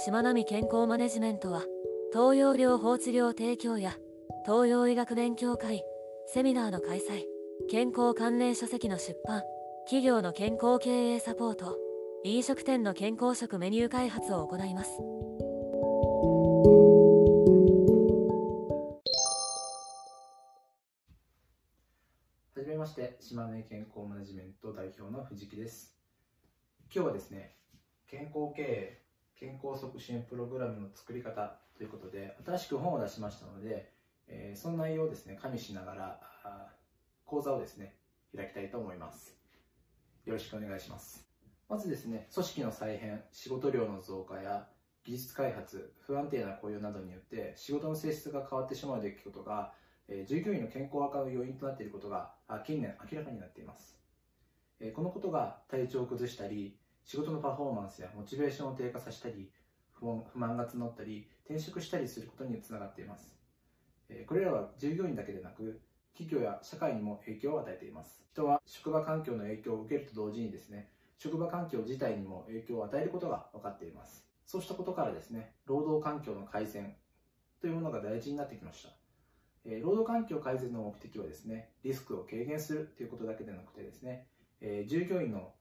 しまなみ健康マネジメントは東洋療法治療提供や東洋医学勉強会セミナーの開催健康関連書籍の出版企業の健康経営サポート飲食店の健康食メニュー開発を行いますはじめまして、島根健康マネジメント代表の藤木です。今日はですね、健康経営、健康促進プログラムの作り方ということで、新しく本を出しましたので、えーその内容をですね、加味しながら、あー講座をですね、開きたいと思います。よろしくお願いします。まずですね、組織の再編、仕事量の増加や技術開発、不安定な雇用などによって仕事の性質が変わってしまう出来事がえー従業員の健康悪化の要因となっていることがあ近年明らかになっています、えこのことが体調を崩したり仕事のパフォーマンスやモチベーションを低下させたり不満が募ったり転職したりすることにつながっています、これらは従業員だけでなく企業や社会にも影響を与えています。人は職場環境の影響を受けると同時にですね職場環境自体にも影響を与えることが分かっています。そうしたことからですね労働環境の改善というものが大事になってきました。労働環境改善の目的はですね、リスクを軽減するということだけでなくてですね、従業員の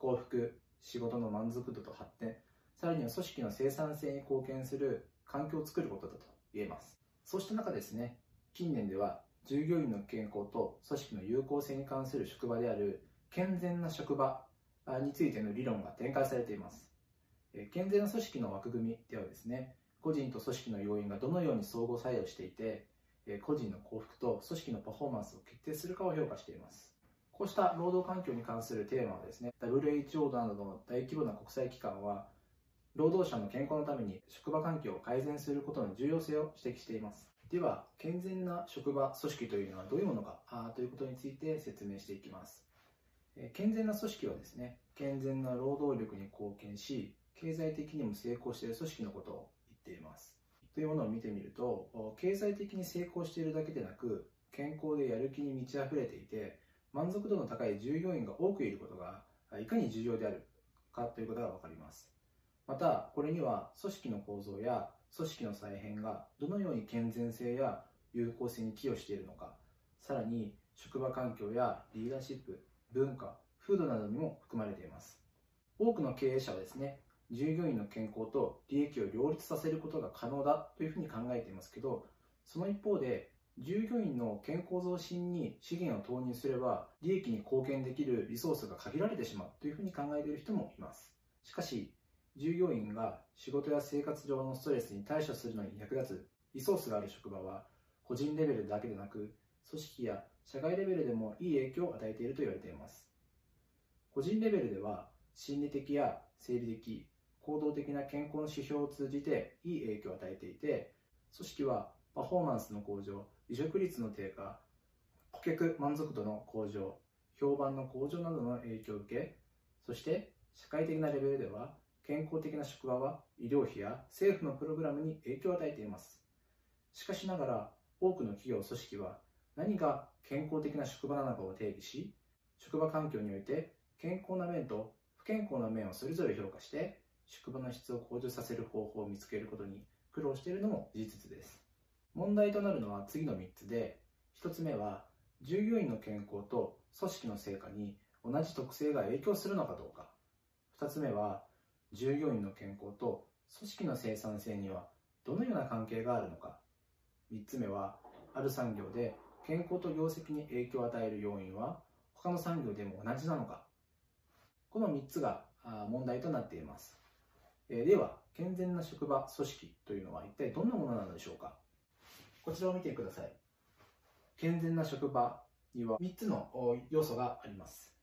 幸福、仕事の満足度と発展、さらには組織の生産性に貢献する環境を作ることだと言えます。そうした中ですね、近年では従業員の健康と組織の有効性に関する職場である健全な職場についての理論が展開されています。え健全な組織の枠組みではですね、個人と組織の要因がどのように相互作用していて、え個人の幸福と組織のパフォーマンスを決定するかを評価しています。こうした労働環境に関するテーマはですね、WHO などの大規模な国際機関は、労働者の健康のために職場環境を改善することの重要性を指摘しています。では、健全な職場、組織というのはどういうものかということについて説明していきます。健全な組織はですね、健全な労働力に貢献し、経済的にも成功している組織のことを言っています。というものを見てみると経済的に成功しているだけでなく健康でやる気に満ち溢れていて満足度の高い従業員が多くいることがいかに重要であるかということが分かります。またこれには組織の構造や組織の再編がどのように健全性や有効性に寄与しているのかさらに職場環境やリーダーシップ文化風土などにも含まれています。多くの経営者はですね従業員の健康と利益を両立させることが可能だというふうに考えていますけどその一方で従業員の健康増進に資源を投入すれば利益に貢献できるリソースが限られてしまうというふうに考えている人もいます。しかし従業員が仕事や生活上のストレスに対処するのに役立つリソースがある職場は個人レベルだけでなく組織や社会レベルでもいい影響を与えていると言われています。個人レベルでは心理的や生理的行動的な健康の指標を通じていい影響を与えていて組織はパフォーマンスの向上離職率の低下顧客満足度の向上評判の向上などの影響を受けそして社会的なレベルでは健康的な職場は医療費や政府のプログラムに影響を与えています。しかしながら多くの企業組織は何が健康的な職場なのかを定義し職場環境において健康な面と不健康な面をそれぞれ評価して職場の質を向上させる方法を見つけることに苦労しているのも事実です。問題となるのは次の3つで1つ目は従業員の健康と組織の成果に同じ特性が影響するのかどうか。2つ目は従業員の健康と組織の生産性にはどのような関係があるのか。3つ目はある産業で健康と業績に影響を与える要因は他の産業でも同じなのか。この3つが問題となっています。えでは、健全な職場、組織というのは一体どんなものなのでしょうか。こちらを見てください。健全な職場には3つの要素があります。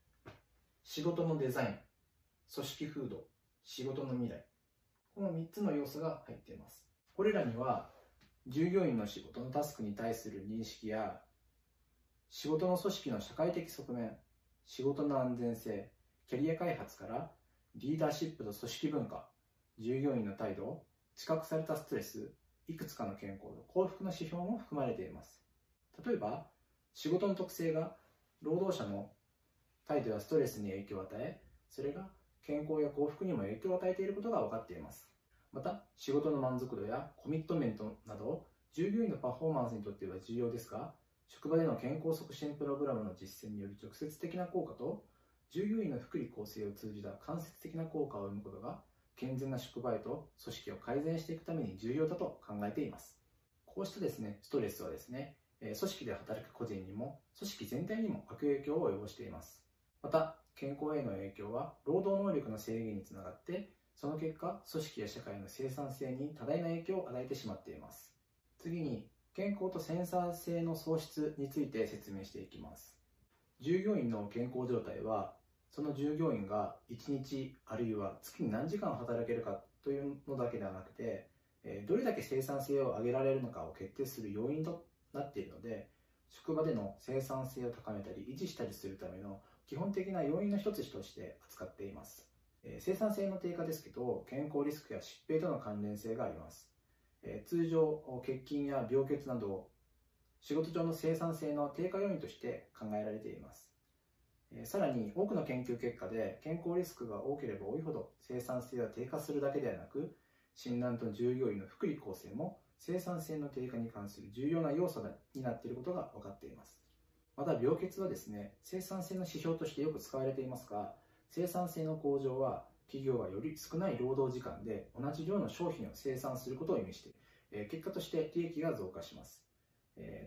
仕事のデザイン、組織風土、仕事の未来。この3つの要素が入っています。これらには、従業員の仕事のタスクに対する認識や、仕事の組織の社会的側面、仕事の安全性、キャリア開発からリーダーシップと組織文化、従業員の態度、知覚されたストレス、いくつかの健康度、幸福の指標も含まれています。例えば、仕事の特性が労働者の態度やストレスに影響を与え、それが健康や幸福にも影響を与えていることが分かっています。また、仕事の満足度やコミットメントなど、従業員のパフォーマンスにとっては重要ですが、職場での健康促進プログラムの実践による直接的な効果と、従業員の福利厚生を通じた間接的な効果を生むことが、健全な職場へと組織を改善していくために重要だと考えています。こうしたですね、ストレスはですね、組織で働く個人にも、組織全体にも悪影響を及ぼしています。また、健康への影響は、労働能力の制限につながって、その結果、組織や社会の生産性に多大な影響を与えてしまっています。次に、健康とセンサー性の喪失について説明していきます。従業員の健康状態は、その従業員が1日あるいは月に何時間働けるかというのだけではなくて、どれだけ生産性を上げられるのかを決定する要因となっているので、職場での生産性を高めたり維持したりするための基本的な要因の一つとして扱っています。生産性の低下ですけど、健康リスクや疾病との関連性があります。通常、欠勤や病欠など、仕事上の生産性の低下要因として考えられています。さらに、多くの研究結果で健康リスクが多ければ多いほど生産性は低下するだけではなく、診断と従業員の福利厚生も生産性の低下に関する重要な要素になっていることが分かっています。また病欠はですね、生産性の指標としてよく使われていますが、生産性の向上は企業はより少ない労働時間で同じ量の商品を生産することを意味して、結果として利益が増加します。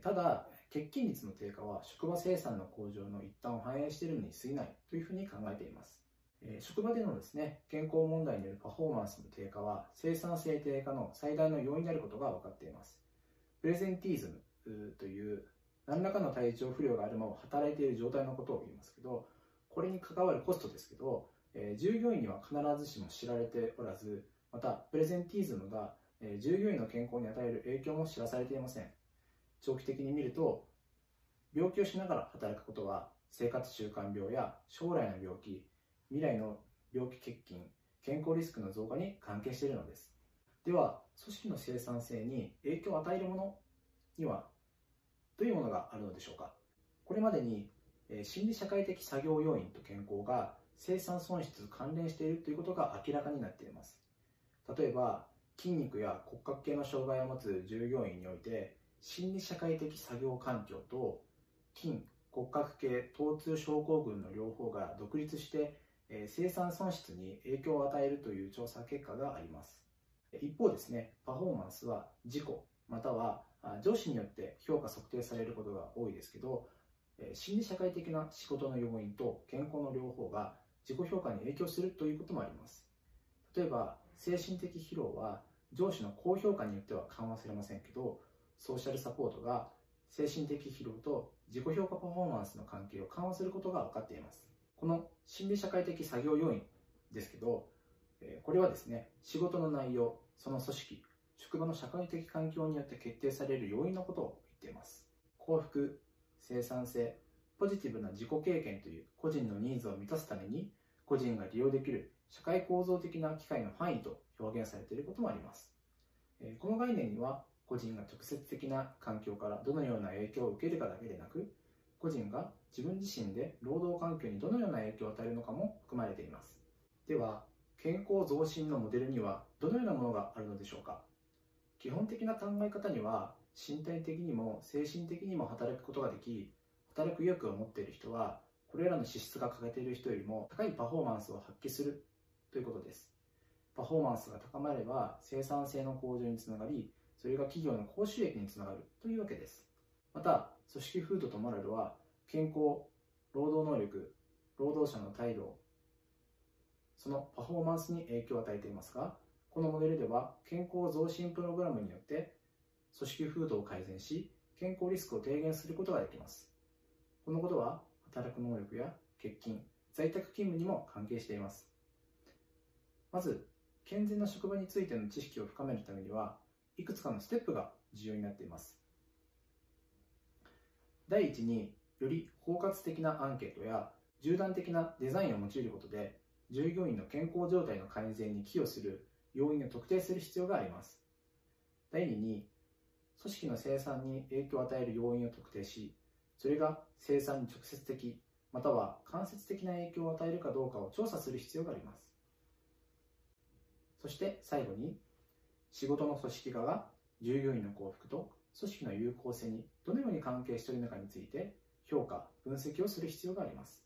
ただ、欠勤率の低下は職場生産の向上の一端を反映しているのに過ぎないというふうに考えています。え職場でのですね、健康問題によるパフォーマンスの低下は生産性低下の最大の要因であることが分かっています。プレゼンティーズムという何らかの体調不良があるまま働いている状態のことを言いますけど、これに関わるコストですけど、えー、従業員には必ずしも知られておらず、また、プレゼンティーズムが、えー、従業員の健康に与える影響も知らされていません。長期的に見ると、病気をしながら働くことは、生活習慣病や将来の病気、未来の病気欠勤、健康リスクの増加に関係しているのです。では、組織の生産性に影響を与えるものには、どういうものがあるのでしょうかこれまでに心理社会的作業要因と健康が生産損失と関連しているということが明らかになっています。例えば、筋肉や骨格系の障害を持つ従業員において、心理社会的作業環境と筋、骨格系、疼痛症候群の両方が独立して、生産損失に影響を与えるという調査結果があります。一方ですね、パフォーマンスは自己、または上司によって評価測定されることが多いですけど、心理社会的な仕事の要因と健康の両方が自己評価に影響するということもあります。例えば、精神的疲労は上司の高評価によっては緩和されませんけど、ソーシャルサポートが精神的疲労と自己評価パフォーマンスの関係を緩和することが分かっています。この心理社会的作業要因ですけど、これはですね、仕事の内容、その組織、職場の社会的環境によって決定される要因のことを言っています。幸福、生産性、ポジティブな自己経験という個人のニーズを満たすために個人が利用できる社会構造的な機会の範囲と表現されていることもあります。この概念には個人が直接的な環境からどのような影響を受けるかだけでなく個人が自分自身で労働環境にどのような影響を与えるのかも含まれています。では、健康増進のモデルにはどのようなものがあるのでしょうか？基本的な考え方には身体的にも精神的にも働くことができ働く意欲を持っている人はこれらの資質が欠けている人よりも高いパフォーマンスを発揮するということですパフォーマンスが高まれば生産性の向上につながりそれが企業の高収益につながるというわけですまた組織風土とモラルは健康労働能力労働者の態度そのパフォーマンスに影響を与えていますがこのモデルでは健康増進プログラムによって組織風土を改善し健康リスクを低減することができますこのことは働く能力や欠勤、在宅勤務にも関係しています。まず、健全な職場についての知識を深めるためには、いくつかのステップが重要になっています。第一に、より包括的なアンケートや縦断的なデザインを用いることで、従業員の健康状態の改善に寄与する要因を特定する必要があります。第二に、組織の生産に影響を与える要因を特定し、それが生産に直接的または間接的な影響を与えるかどうかを調査する必要がありますそして最後に仕事の組織化が従業員の幸福と組織の有効性にどのように関係しているのかについて評価、分析をする必要があります。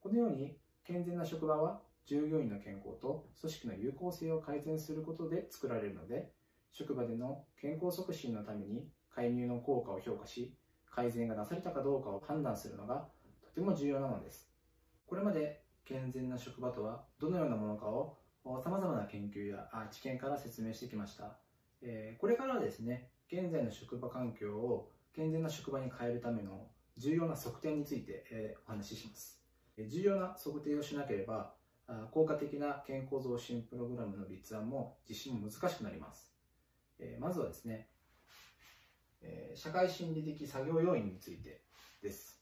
このように健全な職場は従業員の健康と組織の有効性を改善することで作られるので、職場での健康促進のために介入の効果を評価し、改善がなされたかどうかを判断するのがとても重要なのです。これまで健全な職場とはどのようなものかを様々な研究や知見から説明してきました。これからはですね、現在の職場環境を健全な職場に変えるための重要な測定についてお話しします。重要な測定をしなければ、効果的な健康増進プログラムの立案も実施も難しくなります。まずはですね、社会心理的作業要因についてです。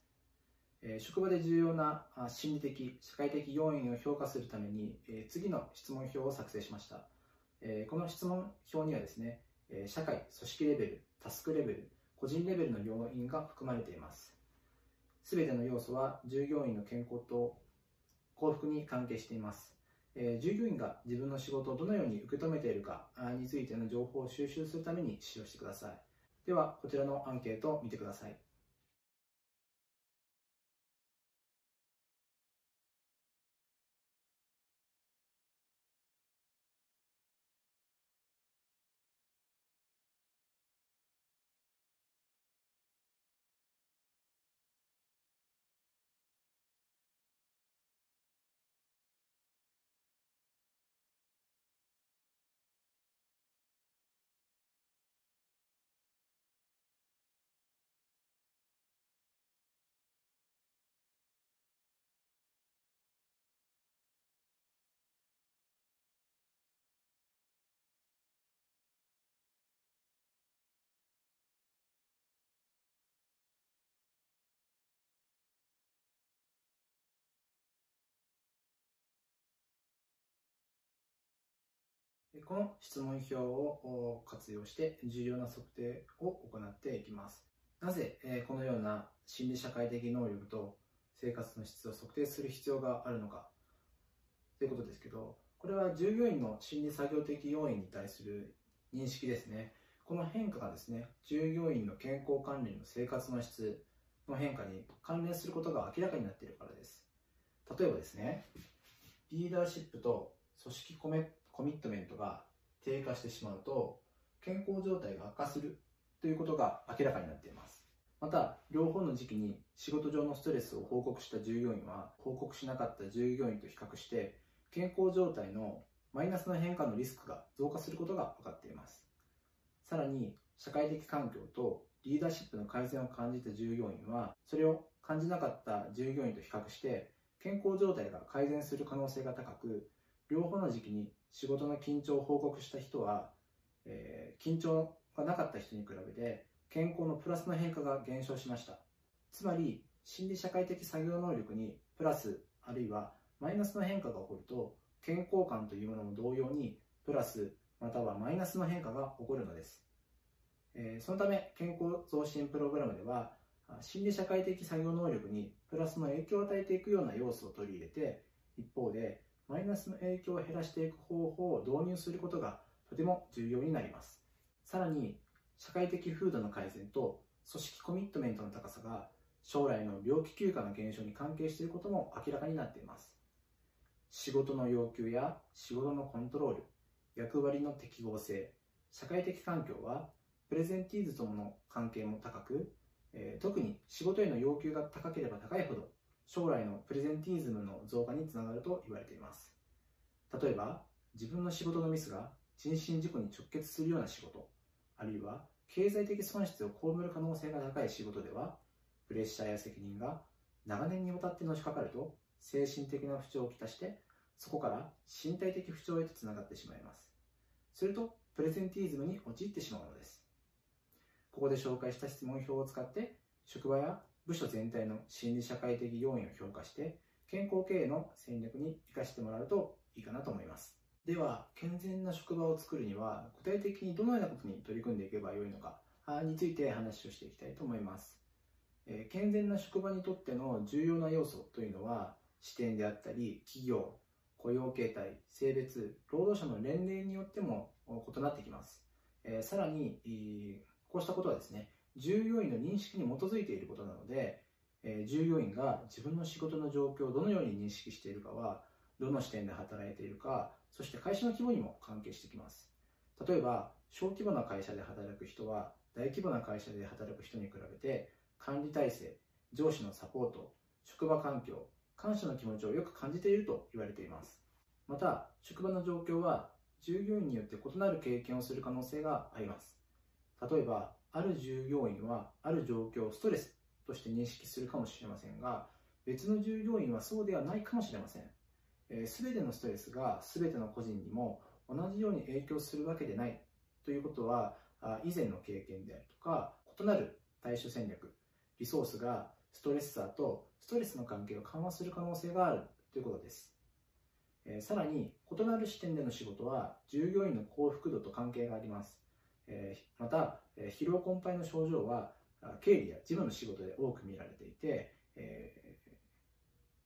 職場で重要な心理的、社会的要因を評価するために次の質問票を作成しました。この質問票にはですね、社会、組織レベル、タスクレベル、個人レベルの要因が含まれています。すべての要素は従業員の健康と幸福に関係しています。え、従業員が自分の仕事をどのように受け止めているかについての情報を収集するために使用してください。では、こちらのアンケートを見てください。この質問票を活用して重要な測定を行っていきます。なぜこのような心理社会的能力と生活の質を測定する必要があるのかということですけど、これは従業員の心理作業的要因に対する認識ですね。この変化がですね、従業員の健康管理の生活の質の変化に関連することが明らかになっているからです。例えばですね、リーダーシップと組織コメコミットメントが低下してしまうと健康状態が悪化するということが明らかになっています。また両方の時期に仕事上のストレスを報告した従業員は報告しなかった従業員と比較して健康状態のマイナスの変化のリスクが増加することが分かっています。さらに社会的環境とリーダーシップの改善を感じた従業員はそれを感じなかった従業員と比較して健康状態が改善する可能性が高く両方の時期に仕事の緊張を報告した人は、えー、緊張がなかった人に比べて健康のプラスの変化が減少しました。つまり心理社会的作業能力にプラスあるいはマイナスの変化が起こると健康感というものも同様にプラスまたはマイナスの変化が起こるのです、えー、そのため健康増進プログラムでは心理社会的作業能力にプラスの影響を与えていくような要素を取り入れて一方でマイナスの影響を減らしていく方法を導入することがとても重要になります。さらに、社会的風土の改善と組織コミットメントの高さが将来の病気休暇の減少に関係していることも明らかになっています。仕事の要求や仕事のコントロール、役割の適合性、社会的環境はプレゼンティーズとの関係も高く、えー、特に仕事への要求が高ければ高いほど将来のプレゼンティーズムの増加につながると言われています。例えば自分の仕事のミスが人身事故に直結するような仕事あるいは経済的損失を被る可能性が高い仕事ではプレッシャーや責任が長年にわたってのしかかると精神的な不調をきたしてそこから身体的不調へとつながってしまいます。するとプレゼンティーズムに陥ってしまうのです。ここで紹介した質問票を使って職場や部署全体の心理社会的要因を評価して健康経営の戦略に生かしてもらうといいかなと思いますでは健全な職場を作るには具体的にどのようなことに取り組んでいけばよいのかについて話をしていきたいと思います、えー、健全な職場にとっての重要な要素というのは視点であったり企業雇用形態、性別、労働者の年齢によっても異なってきます。えー、さらに、こうしたことはですね、従業員の認識に基づいていることなので、えー、従業員が自分の仕事の状況をどのように認識しているかは、どの視点で働いているか、そして会社の規模にも関係してきます。例えば、小規模な会社で働く人は、大規模な会社で働く人に比べて、管理体制、上司のサポート、職場環境、感謝の気持ちをよく感じていると言われています。また、職場の状況は従業員によって異なる経験をする可能性があります。例えば、ある従業員はある状況をストレスとして認識するかもしれませんが、別の従業員はそうではないかもしれません。す、べ、てのストレスがすべての個人にも同じように影響するわけでないということは、以前の経験であるとか、異なる対処戦略、リソースがストレッサーとストレスの関係を緩和する可能性があるということです。えさらに、異なる視点での仕事は従業員の幸福度と関係があります。えまた、疲労困憊の症状は経理や事務の仕事で多く見られていて、え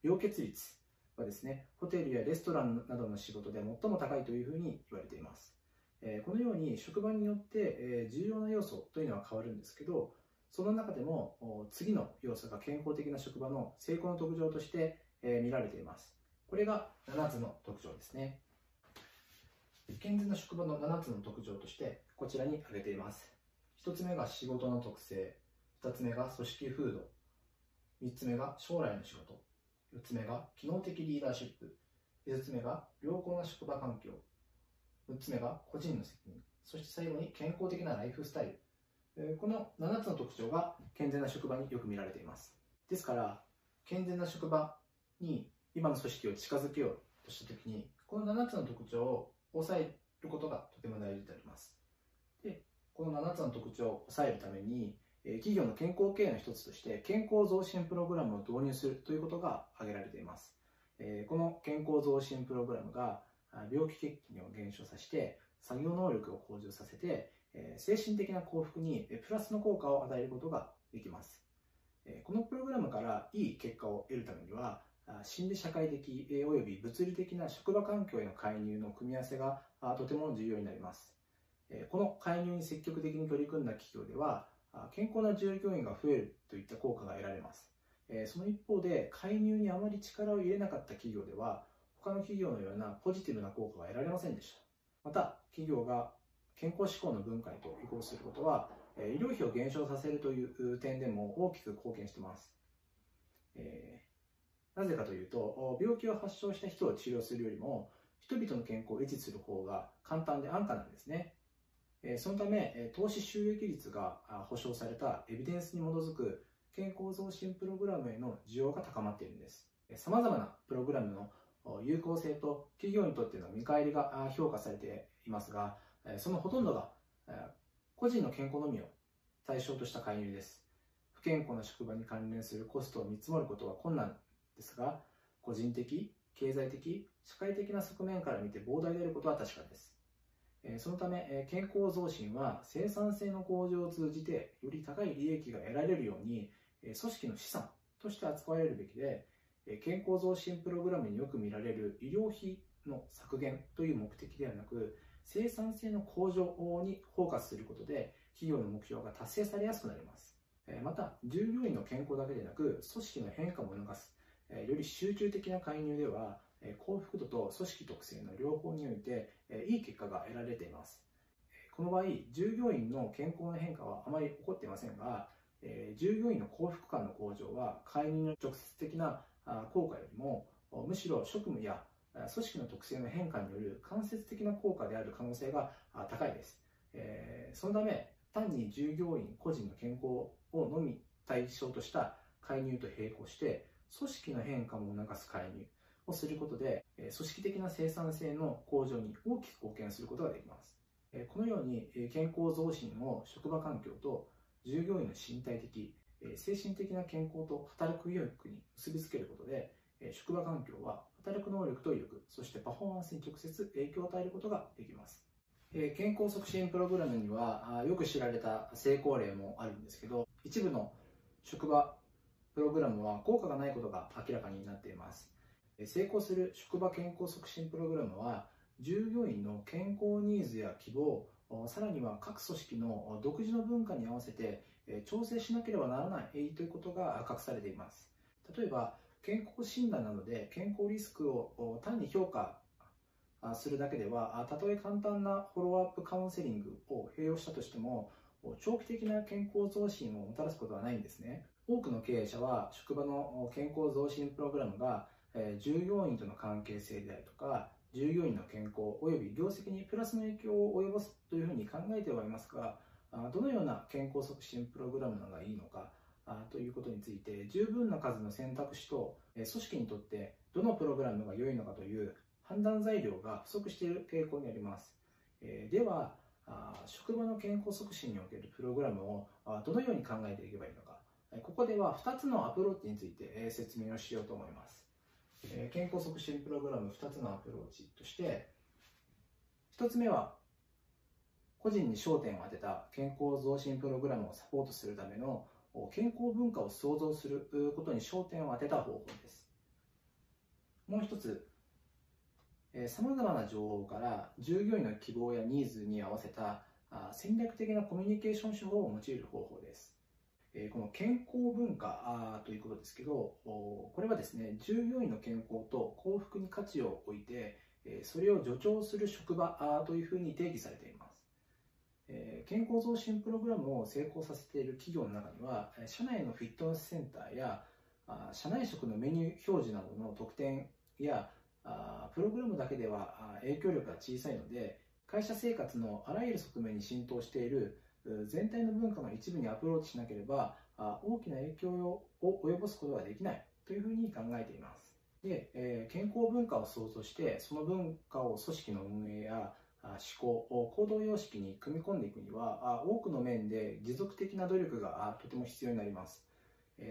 ー、病欠率はですね、ホテルやレストランなどの仕事で最も高いというふうに言われています。えこのように職場によって、え重要な要素というのは変わるんですけど、その中でも次の要素が健康的な職場の成功の特徴として、え見られています。これが7つの特徴ですね。健全な職場の7つの特徴としてこちらに挙げています。1つ目が仕事の特性、2つ目が組織風土、3つ目が将来の仕事、4つ目が機能的リーダーシップ、5つ目が良好な職場環境、6つ目が個人の責任、そして最後に健康的なライフスタイル。この7つの特徴が健全な職場によく見られています。ですから、健全な職場に今の組織を近づけようとしたときに、この7つの特徴を抑えることがとても大事であります。で、この7つの特徴を抑えるために、企業の健康経営の一つとして健康増進プログラムを導入するということが挙げられています。この健康増進プログラムが病気欠勤を減少させて作業能力を向上させて精神的な幸福にプラスの効果を与えることができます。このプログラムからいい結果を得るためには心理社会的および物理的な職場環境への介入の組み合わせがとても重要になります。この介入に積極的に取り組んだ企業では健康な従業員が増えるといった効果が得られます。その一方で介入にあまり力を入れなかった企業では他の企業のようなポジティブな効果が得られませんでした。また企業が健康志向の文化へと移行することは医療費を減少させるという点でも大きく貢献しています。えー、なぜかというと病気を発症した人を治療するよりも人々の健康を維持する方が簡単で安価なんですね。そのため、投資収益率が保証されたエビデンスに基づく健康増進プログラムへの需要が高まっているんです。様々なプログラムの有効性と企業にとっての見返りが評価されていますが、そのほとんどが個人の健康のみを対象とした介入です。不健康な職場に関連するコストを見積もることは困難ですが、個人的、経済的、社会的な側面から見て膨大であることは確かです。そのため、健康増進は生産性の向上を通じてより高い利益が得られるように組織の資産として扱われるべきで、健康増進プログラムによく見られる医療費の削減という目的ではなく、生産性の向上にフォーカスすることで、企業の目標が達成されやすくなります。また、従業員の健康だけでなく、組織の変化も促す、より集中的な介入では、幸福度と組織特性の両方において、いい結果が得られています。この場合、従業員の健康の変化はあまり起こっていませんが、従業員の幸福感の向上は介入の直接的な効果よりもむしろ職務や組織の特性の変化による間接的な効果である可能性が高いです。そのため単に従業員個人の健康をのみ対象とした介入と並行して組織の変化も促す介入をすることで組織的な生産性の向上に大きく貢献することができます。このように健康増進を職場環境と従業員の身体的精神的な健康と働く意欲に結びつけることで職場環境は働く能力と意欲そしてパフォーマンスに直接影響を与えることができます。健康促進プログラムにはよく知られた成功例もあるんですけど一部の職場プログラムは効果がないことが明らかになっています。成功する職場健康促進プログラムは従業員の健康ニーズや希望さらには各組織の独自の文化に合わせて調整しなければならないということが隠されています。例えば健康診断などで健康リスクを単に評価するだけではたとえ簡単なフォローアップカウンセリングを併用したとしても長期的な健康増進をもたらすことはないんですね。多くの経営者は職場の健康増進プログラムが従業員との関係性であるとか従業員の健康及び業績にプラスの影響を及ぼすというふうに考えてはいますがどのような健康促進プログラムがいいのかということについて十分な数の選択肢と組織にとってどのプログラムが良いのかという判断材料が不足している傾向にあります。では職場の健康促進におけるプログラムをどのように考えていけばいいのか。ここでは2つのアプローチについて説明をしようと思います。健康促進プログラム2つのアプローチとして1つ目は個人に焦点を当てた健康増進プログラムをサポートするための健康文化を創造することに焦点を当てた方法です。もう一つさまざまな情報から従業員の希望やニーズに合わせた戦略的なコミュニケーション手法を用いる方法です。この健康文化ということですけどこれはですね従業員の健康と幸福に価値を置いてそれを助長する職場というふうに定義されています。健康増進プログラムを成功させている企業の中には社内のフィットネスセンターや社内食のメニュー表示などの特典やプログラムだけでは影響力が小さいので会社生活のあらゆる側面に浸透している全体の文化の一部にアプローチしなければ大きな影響を及ぼすことができないというふうに考えています。で、え健康文化を創造してその文化を組織の運営や思考行動様式に組み込んでいくには多くの面で持続的な努力がとても必要になります。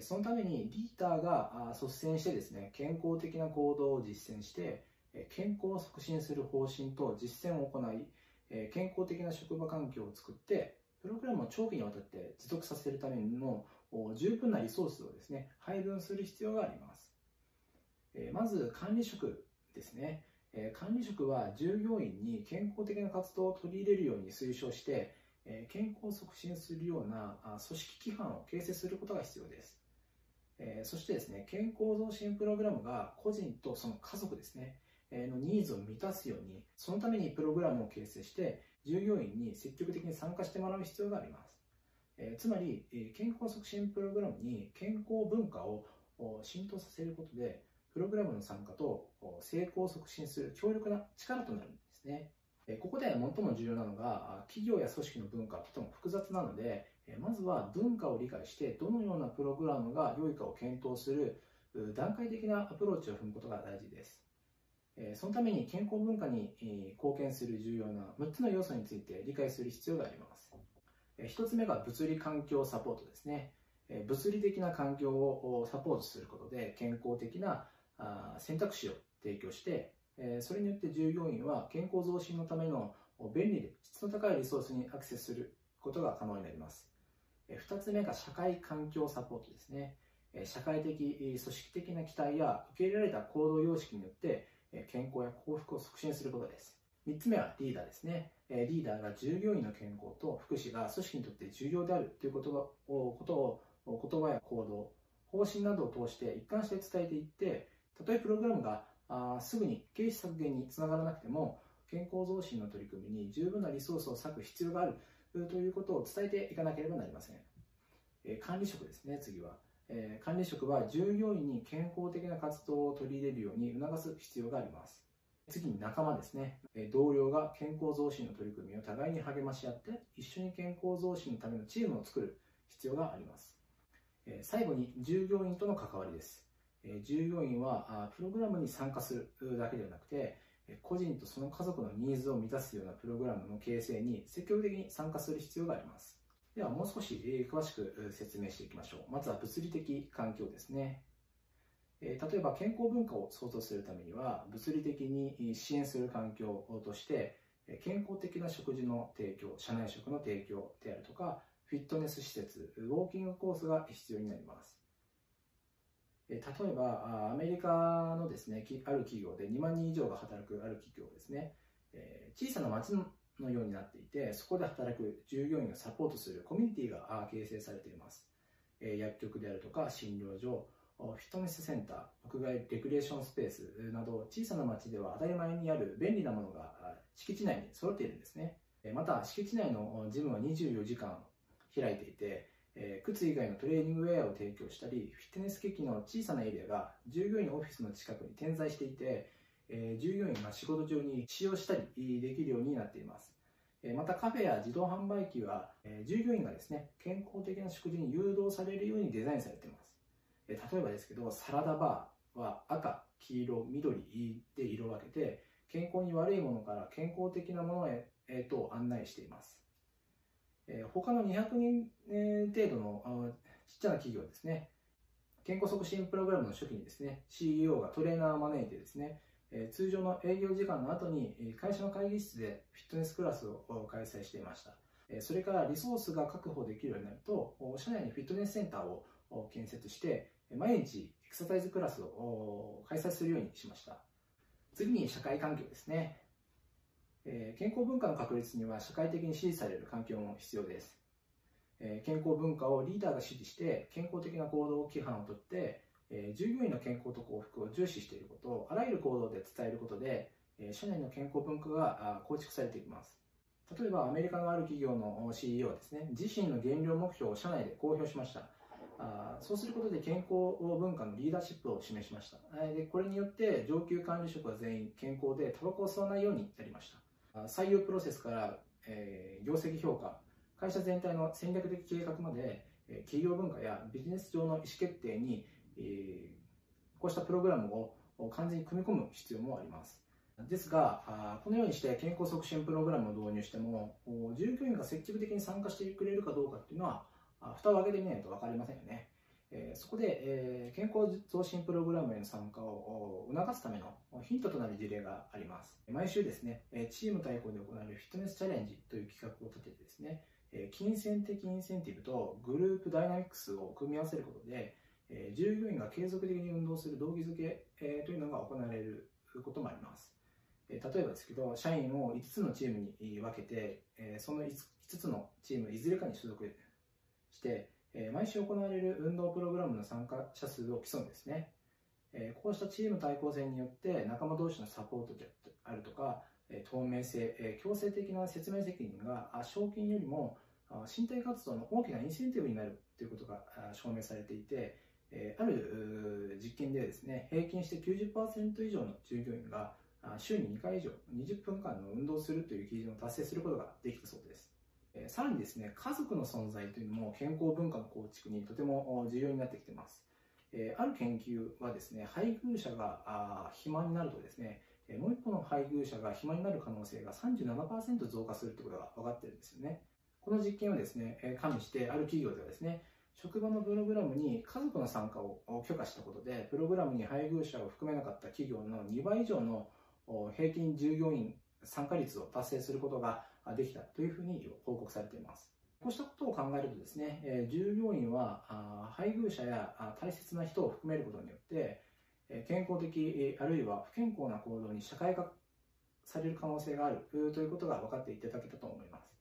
そのためにリーダーが率先してですね健康的な行動を実践して健康を促進する方針と実践を行い健康的な職場環境を作ってプログラムを長期にわたって持続させるための十分なリソースをですね配分する必要があります。まず管理職ですね。管理職は従業員に健康的な活動を取り入れるように推奨して健康を促進するような組織規範を形成することが必要です。そしてですね健康増進プログラムが個人とその家族ですねのニーズを満たすようにそのためにプログラムを形成して従業員に積極的に参加してもらう必要があります。えー、つまり、え健康促進プログラムに健康文化を浸透させることで、プログラムの参加と成功を促進する強力な力となるんですね。ここで最も重要なのが、企業や組織の文化はとても複雑なので、まずは文化を理解して、どのようなプログラムが良いかを検討する段階的なアプローチを踏むことが大事です。そのために健康文化に貢献する重要な6つの要素について理解する必要があります。1つ目が物理環境サポートですね。物理的な環境をサポートすることで健康的な選択肢を提供して、それによって従業員は健康増進のための便利で質の高いリソースにアクセスすることが可能になります。2つ目が社会環境サポートですね。社会的、組織的な期待や受け入れられた行動様式によって健康や幸福を促進することです。3つ目はリーダーですね。リーダーが従業員の健康と福祉が組織にとって重要であるということをことを言葉や行動、方針などを通して一貫して伝えていって、たとえプログラムがあすぐに経費削減につながらなくても、健康増進の取り組みに十分なリソースを割く必要があるということを伝えていかなければなりません。え管理職ですね、次は。えー、管理職は従業員に健康的な活動を取り入れるように促す必要があります。次に仲間ですね。同僚が健康増進の取り組みを互いに励まし合って、一緒に健康増進のためのチームを作る必要があります。最後に従業員との関わりです。え従業員はプログラムに参加するだけではなくて、個人とその家族のニーズを満たすようなプログラムの形成に積極的に参加する必要があります。ではもう少し詳しく説明していきましょう。まずは物理的環境ですね。例えば健康文化を創造するためには物理的に支援する環境として健康的な食事の提供、社内食の提供であるとかフィットネス施設、ウォーキングコースが必要になります。例えば、アメリカのですね、ある企業で2万人以上が働くある企業ですね、小さな町のようになっていて、そこで働く従業員をサポートするコミュニティが形成されています。薬局であるとか診療所、フィットネスセンター、屋外レクリエーションスペースなど小さな町では当たり前にある便利なものが敷地内に揃っているんですね。また敷地内のジムは24時間開いていて、靴以外のトレーニングウェアを提供したり、フィットネス機器の小さなエリアが従業員オフィスの近くに点在していて、え従業員が仕事中に使用したりできるようになっています。またカフェや自動販売機は、え従業員がですね、健康的な食事に誘導されるようにデザインされています。え例えばですけど、サラダバーは赤、黄色、緑で色分けて、健康に悪いものから健康的なものへ、えー、と案内しています。えー、他の200人、程度のあちっちゃな企業ですね、健康促進プログラムの初期にですね、CEO がトレーナーを招いてですね、え通常の営業時間の後に会社の会議室でフィットネスクラスを開催していました。それからリソースが確保できるようになると、社内にフィットネスセンターを建設して、毎日エクササイズクラスを開催するようにしました。次に社会環境ですね。健康文化の確立には社会的に支持される環境も必要です。健康文化をリーダーが支持して健康的な行動規範をとって、え従業員の健康と幸福を重視していることをあらゆる行動で伝えることで、え社内の健康文化が構築されていきます。例えばアメリカのある企業の CEO ですね、自身の減量目標を社内で公表しました。あそうすることで健康文化のリーダーシップを示しました。でこれによって上級管理職は全員健康でタバコを吸わないようになりました。採用プロセスから、えー、業績評価、会社全体の戦略的計画まで、えー、企業文化やビジネス上の意思決定に、え、こうしたプログラムを完全に組み込む必要もあります。ですが、このようにして健康促進プログラムを導入しても、従業員が積極的に参加してくれるかどうかっていうのは、蓋を開けてみないと分かりませんよね。そこで、健康増進プログラムへの参加を促すためのヒントとなる事例があります。毎週ですね、チーム対抗で行われるフィットネスチャレンジという企画を立ててですね、金銭的インセンティブとグループダイナミックスを組み合わせることで、え従業員が継続的に運動する動機づけえというのが行われることもあります。え例えばですけど、社員を5つのチームに分けて、えその5つのチームいずれかに所属して、え毎週行われる運動プログラムの参加者数を競うんですね。えこうしたチーム対抗戦によって仲間同士のサポートであるとか、え透明性、え強制的な説明責任が賞金よりも身体活動の大きなインセンティブになるということが証明されていて、えある実験でですね、平均して90%以上の従業員が週に2回以上20分間の運動するという基準を達成することができたそうです。えさらにですね、家族の存在というのも健康文化の構築にとても重要になってきてます。えある研究はですね、配偶者があ肥満になるとですね、もう一方の配偶者が肥満になる可能性が37%増加するということが分かってるんですよね。この実験をですね、加味してある企業ではですね、職場のプログラムに家族の参加を許可したことで、プログラムに配偶者を含めなかった企業の2倍以上の平均従業員参加率を達成することができたというふうに報告されています。こうしたことを考えるとですね、え従業員は配偶者や大切な人を含めることによって、健康的あるいは不健康な行動に社会化される可能性があるということが分かっていただけたと思います。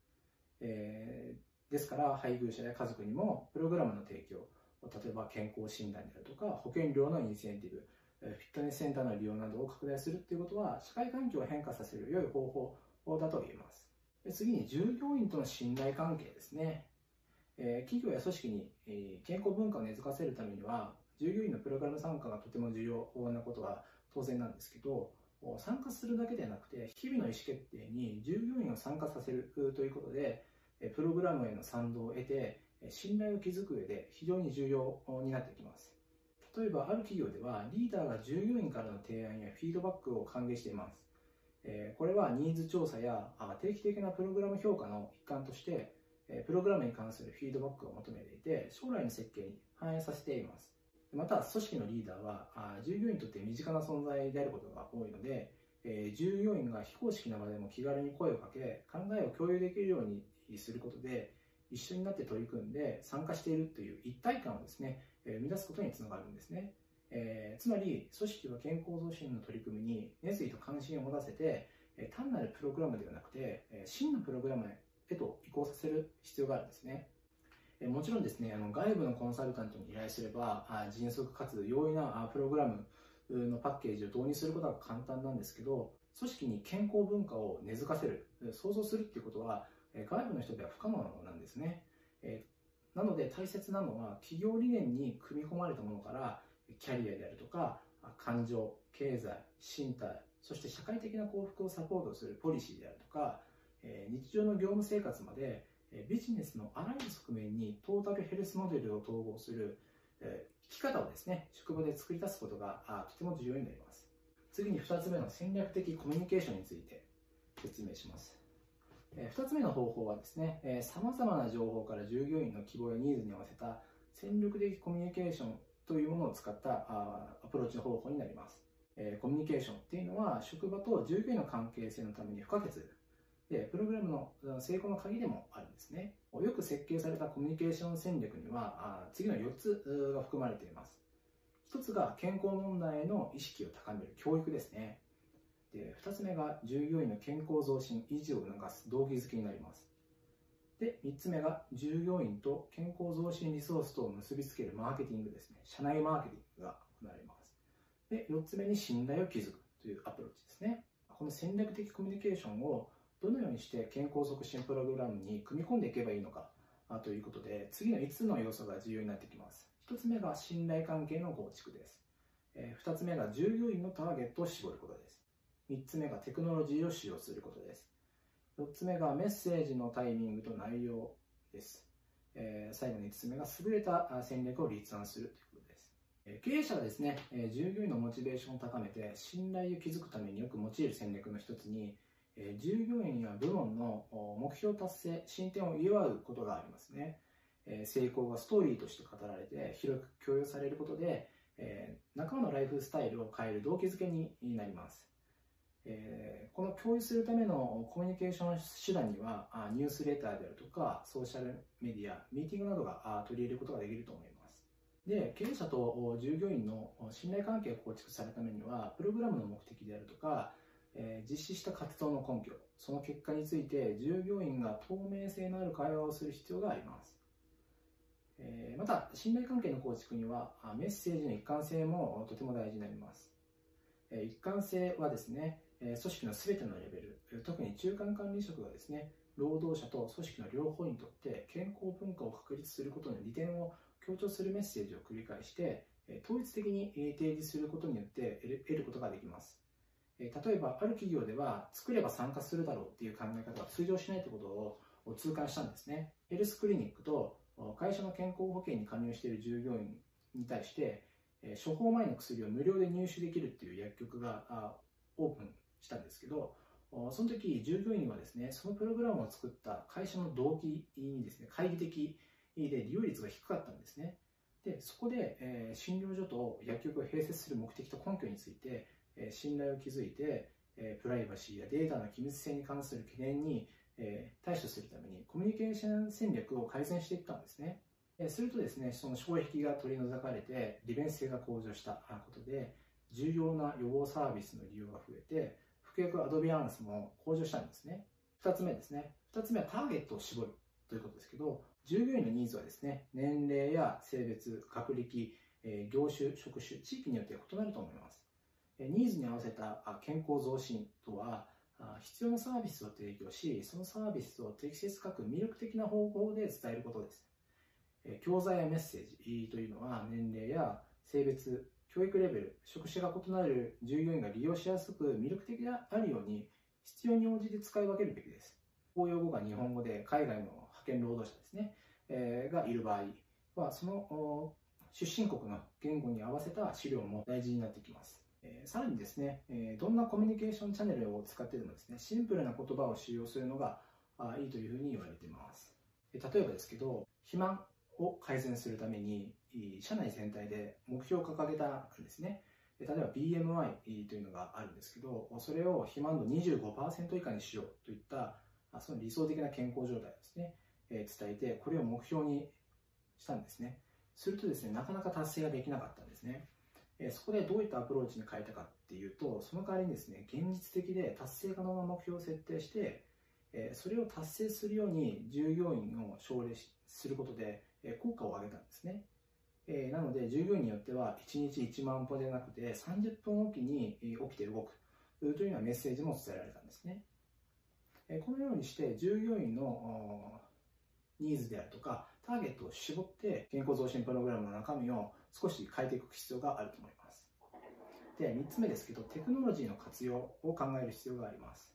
え、ですから配偶者や家族にもプログラムの提供例えば健康診断であるとか保険料のインセンティブフィットネスセンターの利用などを拡大するということは社会環境を変化させる良い方法だと言えます。次に従業員との信頼関係ですね。企業や組織に、健康文化を根付かせるためには、従業員のプログラム参加がとても重要なことは当然なんですけど、参加するだけではなくて、日々の意思決定に従業員を参加させるということで、プログラムへの賛同を得て、信頼を築く上で非常に重要になってきます。例えば、ある企業では、リーダーが従業員からの提案やフィードバックを歓迎しています。これはニーズ調査や定期的なプログラム評価の一環として、プログラムに関するフィードバックを求めていて、将来の設計に反映させています。また、組織のリーダーは、従業員にとって身近な存在であることが多いので、従業員が非公式な場でも気軽に声をかけ、考えを共有できるようにすることで、一緒になって取り組んで参加しているという一体感をですね、生み出すことにつながるんですね。えー、つまり組織は健康増進の取り組みに熱意と関心を持たせて、単なるプログラムではなくて、真のプログラムへと移行させる必要があるんですね。もちろんですね、あの外部のコンサルタントに依頼すれば、迅速かつ容易なプログラムのパッケージを導入することが簡単なんですけど、組織に健康文化を根付かせる、創造するっていうことは、外部の人では不可能なんですね。なので大切なのは企業理念に組み込まれたものからキャリアであるとか感情、経済、身体、そして社会的な幸福をサポートするポリシーであるとか日常の業務生活までビジネスのあらゆる側面にトータルヘルスモデルを統合する生き方をですね職場で作り出すことがとても重要になります次に2つ目の戦略的コミュニケーションについて説明します2つ目の方法はですね、さまざまな情報から従業員の希望やニーズに合わせた戦力的コミュニケーションというものを使ったアプローチの方法になります。コミュニケーションっていうのは職場と従業員の関係性のために不可欠で、プログラムの成功の鍵でもあるんですね。よく設計されたコミュニケーション戦略には次の4つが含まれています。1つが健康問題への意識を高める教育ですね。で2つ目が従業員の健康増進維持を促す動機づけになります。で3つ目が従業員と健康増進リソースとを結びつけるマーケティングですね。社内マーケティングが行われます。で4つ目に信頼を築くというアプローチですね。この戦略的コミュニケーションをどのようにして健康促進プログラムに組み込んでいけばいいのかということで次の5つの要素が重要になってきます。1つ目が信頼関係の構築です。2つ目が従業員のターゲットを絞ることです。3つ目がテクノロジーを使用することです。4つ目がメッセージのタイミングと内容です。えー、最後の5つ目が優れた戦略を立案するということです。え経営者はですね、え従業員のモチベーションを高めて信頼を築くためによく用いる戦略の一つに、え従業員や部門の目標達成、進展を祝うことがありますね。え成功がストーリーとして語られて広く共有されることで、え仲間のライフスタイルを変える動機づけになります。えー、この共有するためのコミュニケーション手段にはニュースレターであるとかソーシャルメディアミーティングなどが取り入れることができると思います。で経営者と従業員の信頼関係を構築されるためにはプログラムの目的であるとか、えー、実施した活動の根拠その結果について従業員が透明性のある会話をする必要があります。えまた信頼関係の構築にはメッセージの一貫性もとても大事になります。一貫性はですね組織の全てのレベル、特に中間管理職がですね、労働者と組織の両方にとって健康文化を確立することの利点を強調するメッセージを繰り返して、統一的に提示することによって得ることができます。例えば、ある企業では作れば参加するだろうっていう考え方が通常しないということを痛感したんですね。ヘルスクリニックと会社の健康保険に加入している従業員に対して、処方前の薬を無料で入手できるっていう薬局がオープンしたんですけど、その時従業員はですね、そのプログラムを作った会社の動機にですね、懐疑的で利用率が低かったんですね。で、そこで、えー、診療所と薬局を併設する目的と根拠について、えー、信頼を築いて、えー、プライバシーやデータの機密性に関する懸念に、え対処するためにコミュニケーション戦略を改善していったんですね。するとですね、その障壁が取り除かれて、利便性が向上したことで、重要な予防サービスの利用が増えて、服薬アドビアンスも向上したんですね。2つ目ですね。2つ目はターゲットを絞るということですけど、従業員のニーズはですね、年齢や性別、学歴、業種、職種、地域によって異なると思います。ニーズに合わせた健康増進とは、必要なサービスを提供し、そのサービスを適切かく魅力的な方法で伝えることです。教材やメッセージというのは年齢や性別、教育レベル、職種が異なる従業員が利用しやすく魅力的であるように必要に応じて使い分けるべきです。公用語が日本語で海外の派遣労働者ですね、えー、がいる場合は、その出身国の言語に合わせた資料も大事になってきます。えー、さらにですね、えー、どんなコミュニケーションチャンネルを使ってでもですね、シンプルな言葉を使用するのがあいいというふうに言われています。例えばですけど、肥満を改善するために社内全体で目標を掲げたんですね。例えば BMI というのがあるんですけど、それを肥満度25%以下にしようといったその理想的な健康状態ですね、伝えて、これを目標にしたんですね。するとですね、なかなか達成ができなかったんですね。えそこでどういったアプローチに変えたかっていうとその代わりにですね現実的で達成可能な目標を設定してえそれを達成するように従業員を奨励することで、効果を上げたんですね、えなので従業員によっては1日1万歩でなくて30分おきに起きて動く。というようなメッセージも伝えられたんですね、えこのようにして従業員のニーズであるとかターゲットを絞って健康増進プログラムの中身を少し変えていく必要があると思います。で3つ目ですけどテクノロジーの活用を考える必要があります。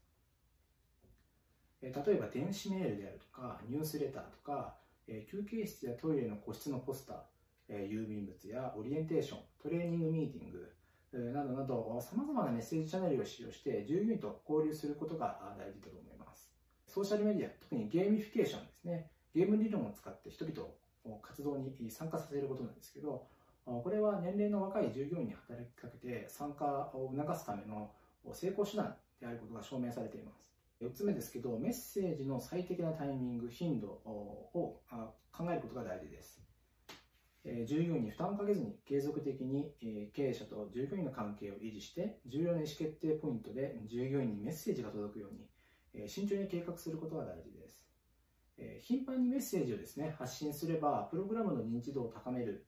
例えば電子メールであるとかニュースレターとか休憩室やトイレの個室のポスター郵便物やオリエンテーショントレーニングミーティングなどなどさまざまなメッセージチャンネルを使用して従業員と交流することが大事だと思います。ソーシャルメディア特にゲーミフィケーションですね。ゲーム理論を使って人々を活動に参加させることなんですけどこれは年齢の若い従業員に働きかけて参加を促すための成功手段であることが証明されています。4つ目ですけど、メッセージの最適なタイミング、頻度を考えることが大事です。従業員に負担をかけずに継続的に経営者と従業員の関係を維持して重要な意思決定ポイントで従業員にメッセージが届くように慎重に計画することが大事です頻繁にメッセージをですね発信すればプログラムの認知度を高める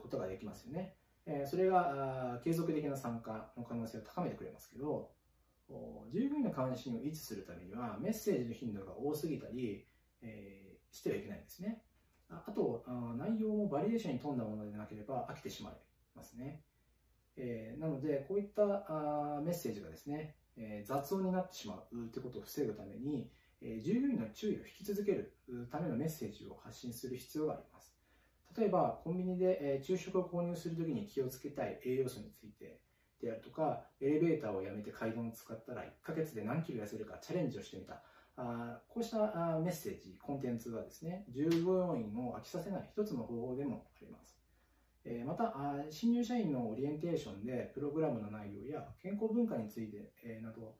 ことができますよねそれが継続的な参加の可能性を高めてくれますけど従業員の関心を維持するためにはメッセージの頻度が多すぎたり、えー、してはいけないんですね。あと内容もバリエーションに富んだものでなければ飽きてしまいますね、えー、なのでこういったあメッセージがですね、えー、雑音になってしまうということを防ぐために、え従業員の注意を引き続けるためのメッセージを発信する必要があります。例えばコンビニで、え昼食を購入するときに気をつけたい栄養素についてであるとか、エレベーターをやめて階段を使ったら1ヶ月で何キロ痩せるかチャレンジをしてみた。あこうしたメッセージ、コンテンツはですね、従業員を飽きさせない一つの方法でもあります。えまた新入社員のオリエンテーションでプログラムの内容や健康文化について、えなど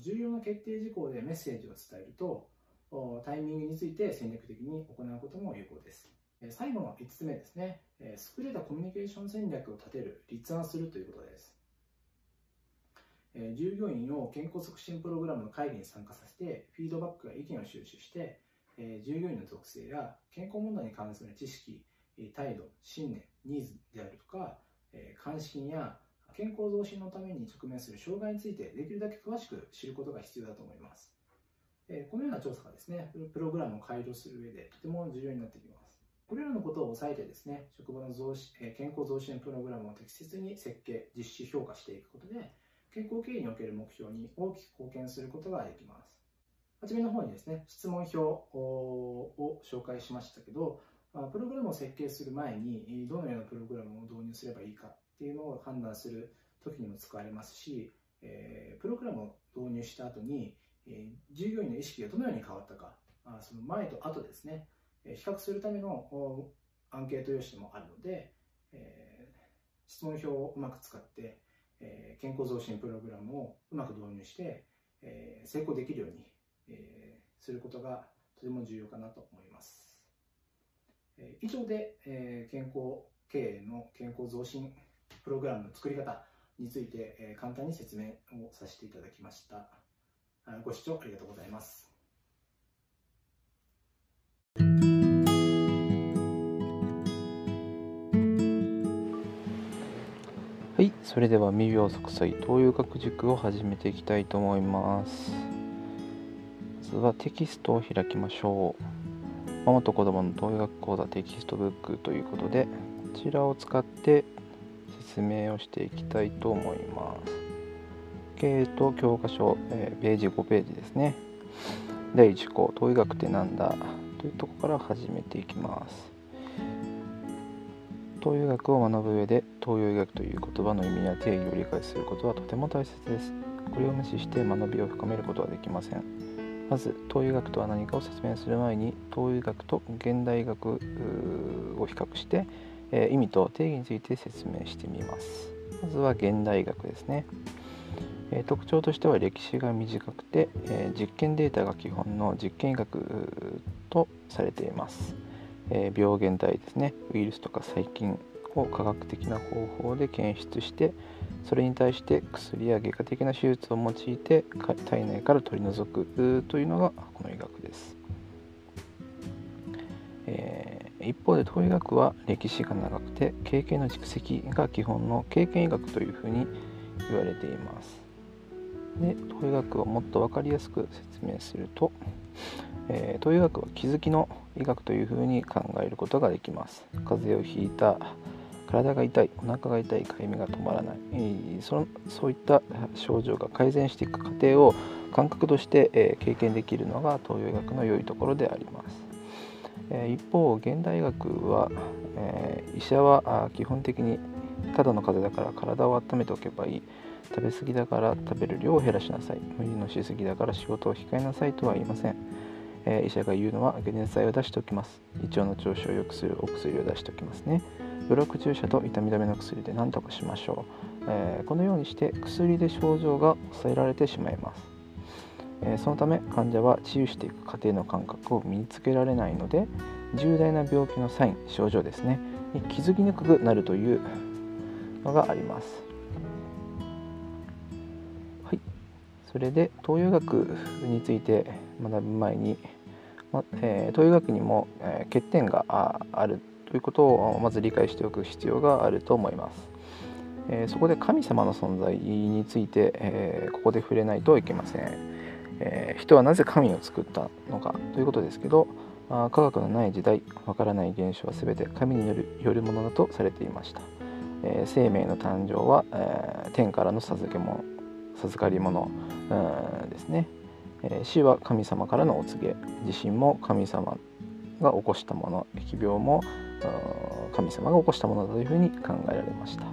重要な決定事項でメッセージを伝えるとタイミングについて戦略的に行うことも有効です最後の5つ目ですね優れたコミュニケーション戦略を立てる立案するということですえ従業員を健康促進プログラムの会議に参加させて、フィードバックや意見を収集して、え従業員の属性や健康問題に関する知識、態度、信念、ニーズであるとか、え関心や健康増進のために直面する障害についてできるだけ詳しく知ることが必要だと思います。えこのような調査がですね、プログラムを改良する上でとても重要になってきます。これらのことを押さえてですね、職場の増進健康増進プログラムを適切に設計、実施、評価していくことで、健康経営における目標に大きく貢献することができます。はじめの方にですね、質問票を紹介しましたけど、プログラムを設計する前にどのようなプログラムを導入すればいいかっていうのを判断する時にも使われますし、プログラムを導入した後に従業員の意識がどのように変わったか、その前と後ですね、比較するためのアンケート用紙でもあるので、質問票をうまく使ってえー、健康増進プログラムをうまく導入して、えー、成功できるように、えー、することがとても重要かなと思います。えー、以上で、えー、健康経営の健康増進プログラムの作り方について、えー、簡単に説明をさせていただきました。ご視聴ありがとうございます。はい、それでは未病息災東洋学塾を始めていきたいと思います。まずはテキストを開きましょう。ママと子供の東洋学講座テキストブックということで、こちらを使って説明をしていきたいと思います。経営と教科書、えー、ページ5ページですね。第1項、東医学ってなんだ？というとこから始めていきます。東洋医学を学ぶ上で東洋医学という言葉の意味や定義を理解することはとても大切です。これを無視して学びを深めることはできません。まず東洋医学とは何かを説明する前に東洋医学と現代医学を比較して、えー、意味と定義について説明してみます。まずは現代医学ですね、えー、特徴としては歴史が短くて、えー、実験データが基本の実験医学とされています。え病原体ですねウイルスとか細菌を科学的な方法で検出してそれに対して薬や外科的な手術を用いて体内から取り除くというのがこの医学です。えー、一方で東医学は歴史が長くて経験の蓄積が基本の経験医学というふうに言われています。で東医学をもっと分かりやすく説明すると、えー、東医学は気づきの医学というふうに考えることができます。風邪をひいた体が痛いお腹が痛いかゆみが止まらない、えー、そそういった症状が改善していく過程を感覚として、えー、経験できるのが東洋医学の良いところであります、え一方現代医学は、え医者は基本的にただの風邪だから体を温めておけばいい。食べ過ぎだから食べる量を減らしなさい。無理のしすぎだから仕事を控えなさいとは言いません、えー、医者が言うのは解熱剤を出しておきます。胃腸の調子を良くするお薬を出しておきますね。ブロック注射と痛み止めの薬で何とかしましょう、えー、このようにして薬で症状が抑えられてしまいます。えそのため患者は治癒していく過程の感覚を身につけられないので重大な病気のサイン症状ですね。に気づきにくくなるというのがあります。それで東洋学について学ぶ前に、まえー、東洋学にも、えー、欠点があるということをまず理解しておく必要があると思います。えー、そこで神様の存在について、え、ここで触れないといけません、え、人はなぜ神を作ったのかということですけど科学のない時代わからない現象は全て神によるよるものだとされていました、え生命の誕生は、え天からの授け物。授かり物。ですね、え死は神様からのお告げ。地震も神様が起こしたもの。疫病も神様が起こしたものだというふうに考えられました。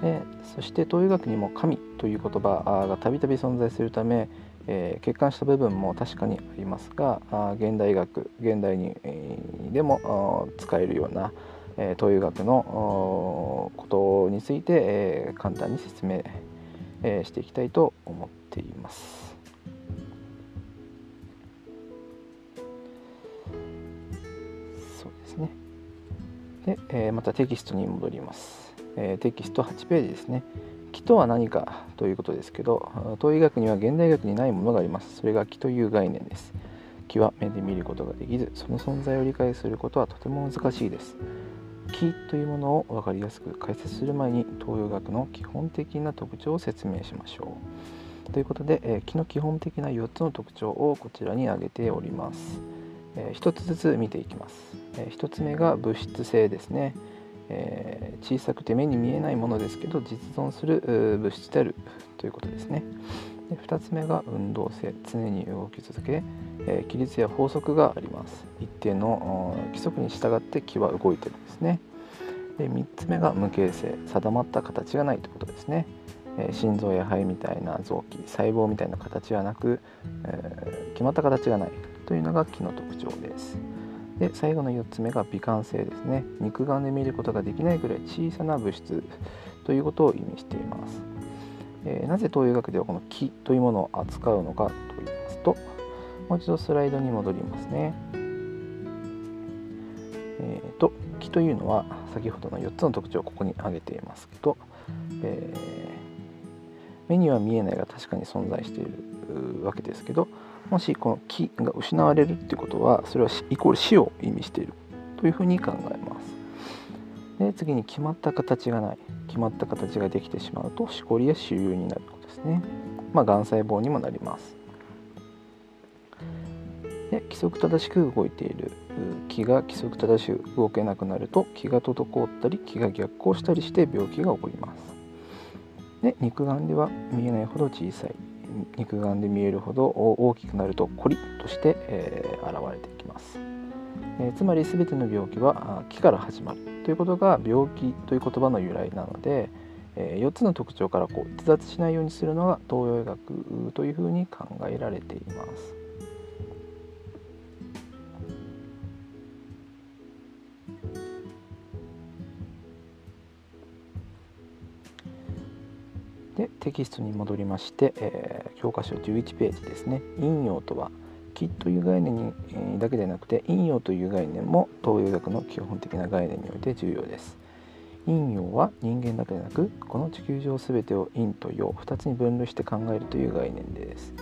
でそして東洋学にも神という言葉がたびたび存在するため、えー、欠陥した部分も確かにありますが現代学現代に、えー、でも使えるような、えー、東洋学のことについて、え簡単に説明えー、していきたいと思っています。そうですね。で、えー、またテキストに戻ります。えー、テキスト8ページですね。気とは何かということですけど、東医学には現代学にないものがあります。それが気という概念です。気は目で見ることができず、その存在を理解することはとても難しいです。気というものを分かりやすく解説する前に東洋学の基本的な特徴を説明しましょう。ということで、えー、気の基本的な4つの特徴をこちらに挙げております。えー、1つずつ見ていきます。えー、1つ目が物質性ですね。えー、小さくて目に見えないものですけど実存する物質であるということですね。で2つ目が運動性常に動き続け、えー、規律や法則があります。一定の規則に従って気は動いてるんですね。で3つ目が無形性。定まった形がないということですね、えー、心臓や肺みたいな臓器細胞みたいな形はなく、えー、決まった形がない。というのが気の特徴です。で最後の4つ目が微感性ですね。肉眼で見ることができないぐらい小さな物質ということを意味しています。えー、なぜ東洋学ではこの木というものを扱うのかといますともう一度スライドに戻りますね。えーと、木というのは先ほどの4つの特徴をここに挙げていますけど、えー、目には見えないが確かに存在しているわけですけどもしこの木が失われるっていうことはそれはイコール死を意味しているというふうに考えます。で次に決まった形がない決まった形ができてしまうとしこりや腫瘍になることですねまあがん細胞にもなりますで規則正しく動いている。気が規則正しく動けなくなると気が滞ったり気が逆行したりして病気が起こります。で肉眼では見えないほど小さい。肉眼で見えるほど大きくなるとコリッとして、えー、現れていきます、えー、つまり全ての病気は気から始まるということが病気という言葉の由来なので、え4つの特徴からこう逸脱しないようにするのが東洋医学というふうに考えられています。でテキストに戻りまして、えー、教科書11ページですね。引用とは気という概念にえ、だけでなくて陰陽という概念も東洋医学の基本的な概念において重要です。陰陽は人間だけでなくこの地球上全てを陰と陽2つに分類して考えるという概念です。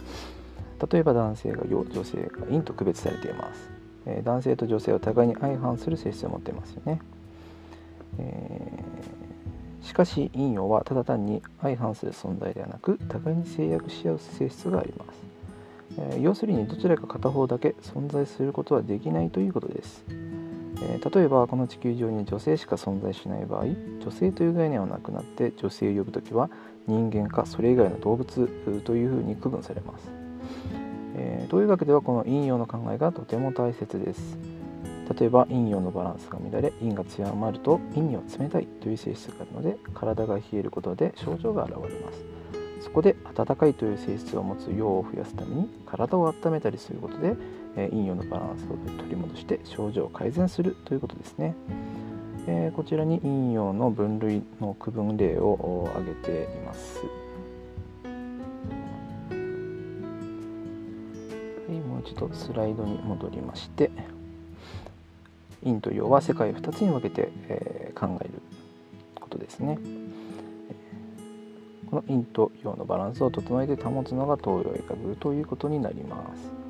例えば男性が陽女性が陰と区別されています、えー、男性と女性は互いに相反する性質を持っていますよね、えー、しかし陰陽はただ単に相反する存在ではなく互いに制約し合う性質があります、えー、要するにどちらか片方だけ存在することはできないということです。えー、例えばこの地球上に女性しか存在しない場合女性という概念はなくなって女性を呼ぶ時は人間かそれ以外の動物というふうに区分されます、えー、同医学ではこの陰陽の考えがとても大切です。例えば陰陽のバランスが乱れ陰が強まると陰には冷たいという性質があるので体が冷えることで症状が現れますそこで暖かいという性質を持つ陽を増やすために体を温めたりすることでえ陰陽のバランスを取り戻して症状を改善するということですね。えこちらに陰陽の分類の区分例を挙げています。はい、もう一度スライドに戻りまして陰と陽は世界を2つに分けて、え考えることですね。この陰と陽のバランスを整えて保つのが東洋医学ということになります。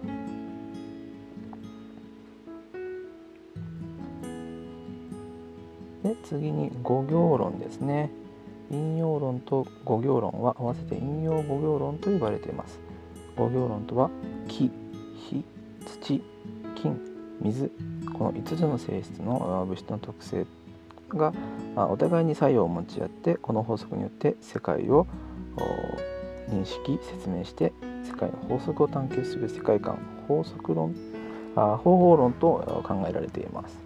で次に五行論ですね陰陽論と五行論は合わせて陰陽五行論と呼ばれています五行論とは木火土金水この5つの性質の物質の特性がお互いに作用を持ち合ってこの法則によって世界を認識説明して世界の法則を探求する世界観法則論方法論と考えられています。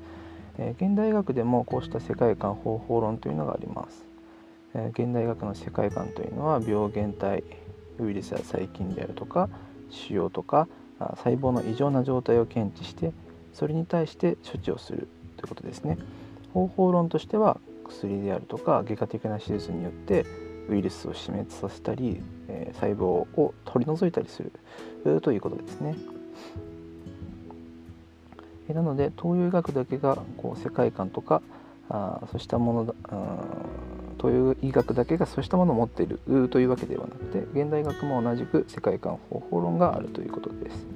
現代学でもこうした世界観方法論というのがあります、現代学の世界観というのは病原体ウイルスや細菌であるとか腫瘍とか細胞の異常な状態を検知してそれに対して処置をするということですね方法論としては薬であるとか外科的な手術によってウイルスを死滅させたり、え細胞を取り除いたりするということですね。なので東洋医学だけがこう世界観とかあそうしたものだ東洋医学だけがそうしたものを持っているというわけではなくて現代学も同じく世界観方法論があるということです。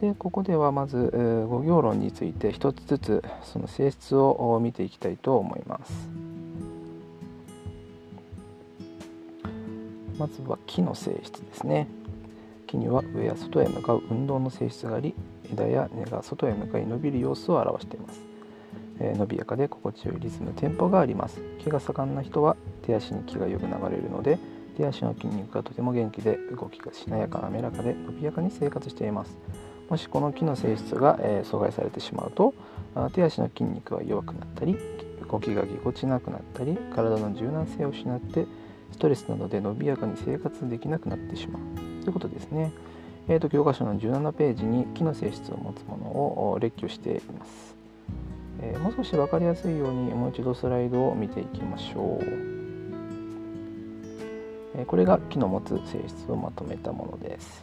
でここではまず、えー、五行論について一つずつその性質を見ていきたいと思います。まずは木の性質ですね。木には上や外へ向かう運動の性質があり枝や根が外へ向かい伸びる様子を表しています、えー、伸びやかで心地よいリズムテンポがあります気が盛んな人は手足に気がよく流れるので手足の筋肉がとても元気で動きがしなやか滑らかで伸びやかに生活しています。もしこの木の性質が、えー、阻害されてしまうと手足の筋肉は弱くなったり動きがぎこちなくなったり体の柔軟性を失ってストレスなどで伸びやかに生活できなくなってしまう。ということですね。えーと、教科書の17ページに木の性質を持つものを列挙しています、えー、もう少し分かりやすいようにもう一度スライドを見ていきましょう、これが木の持つ性質をまとめたものです。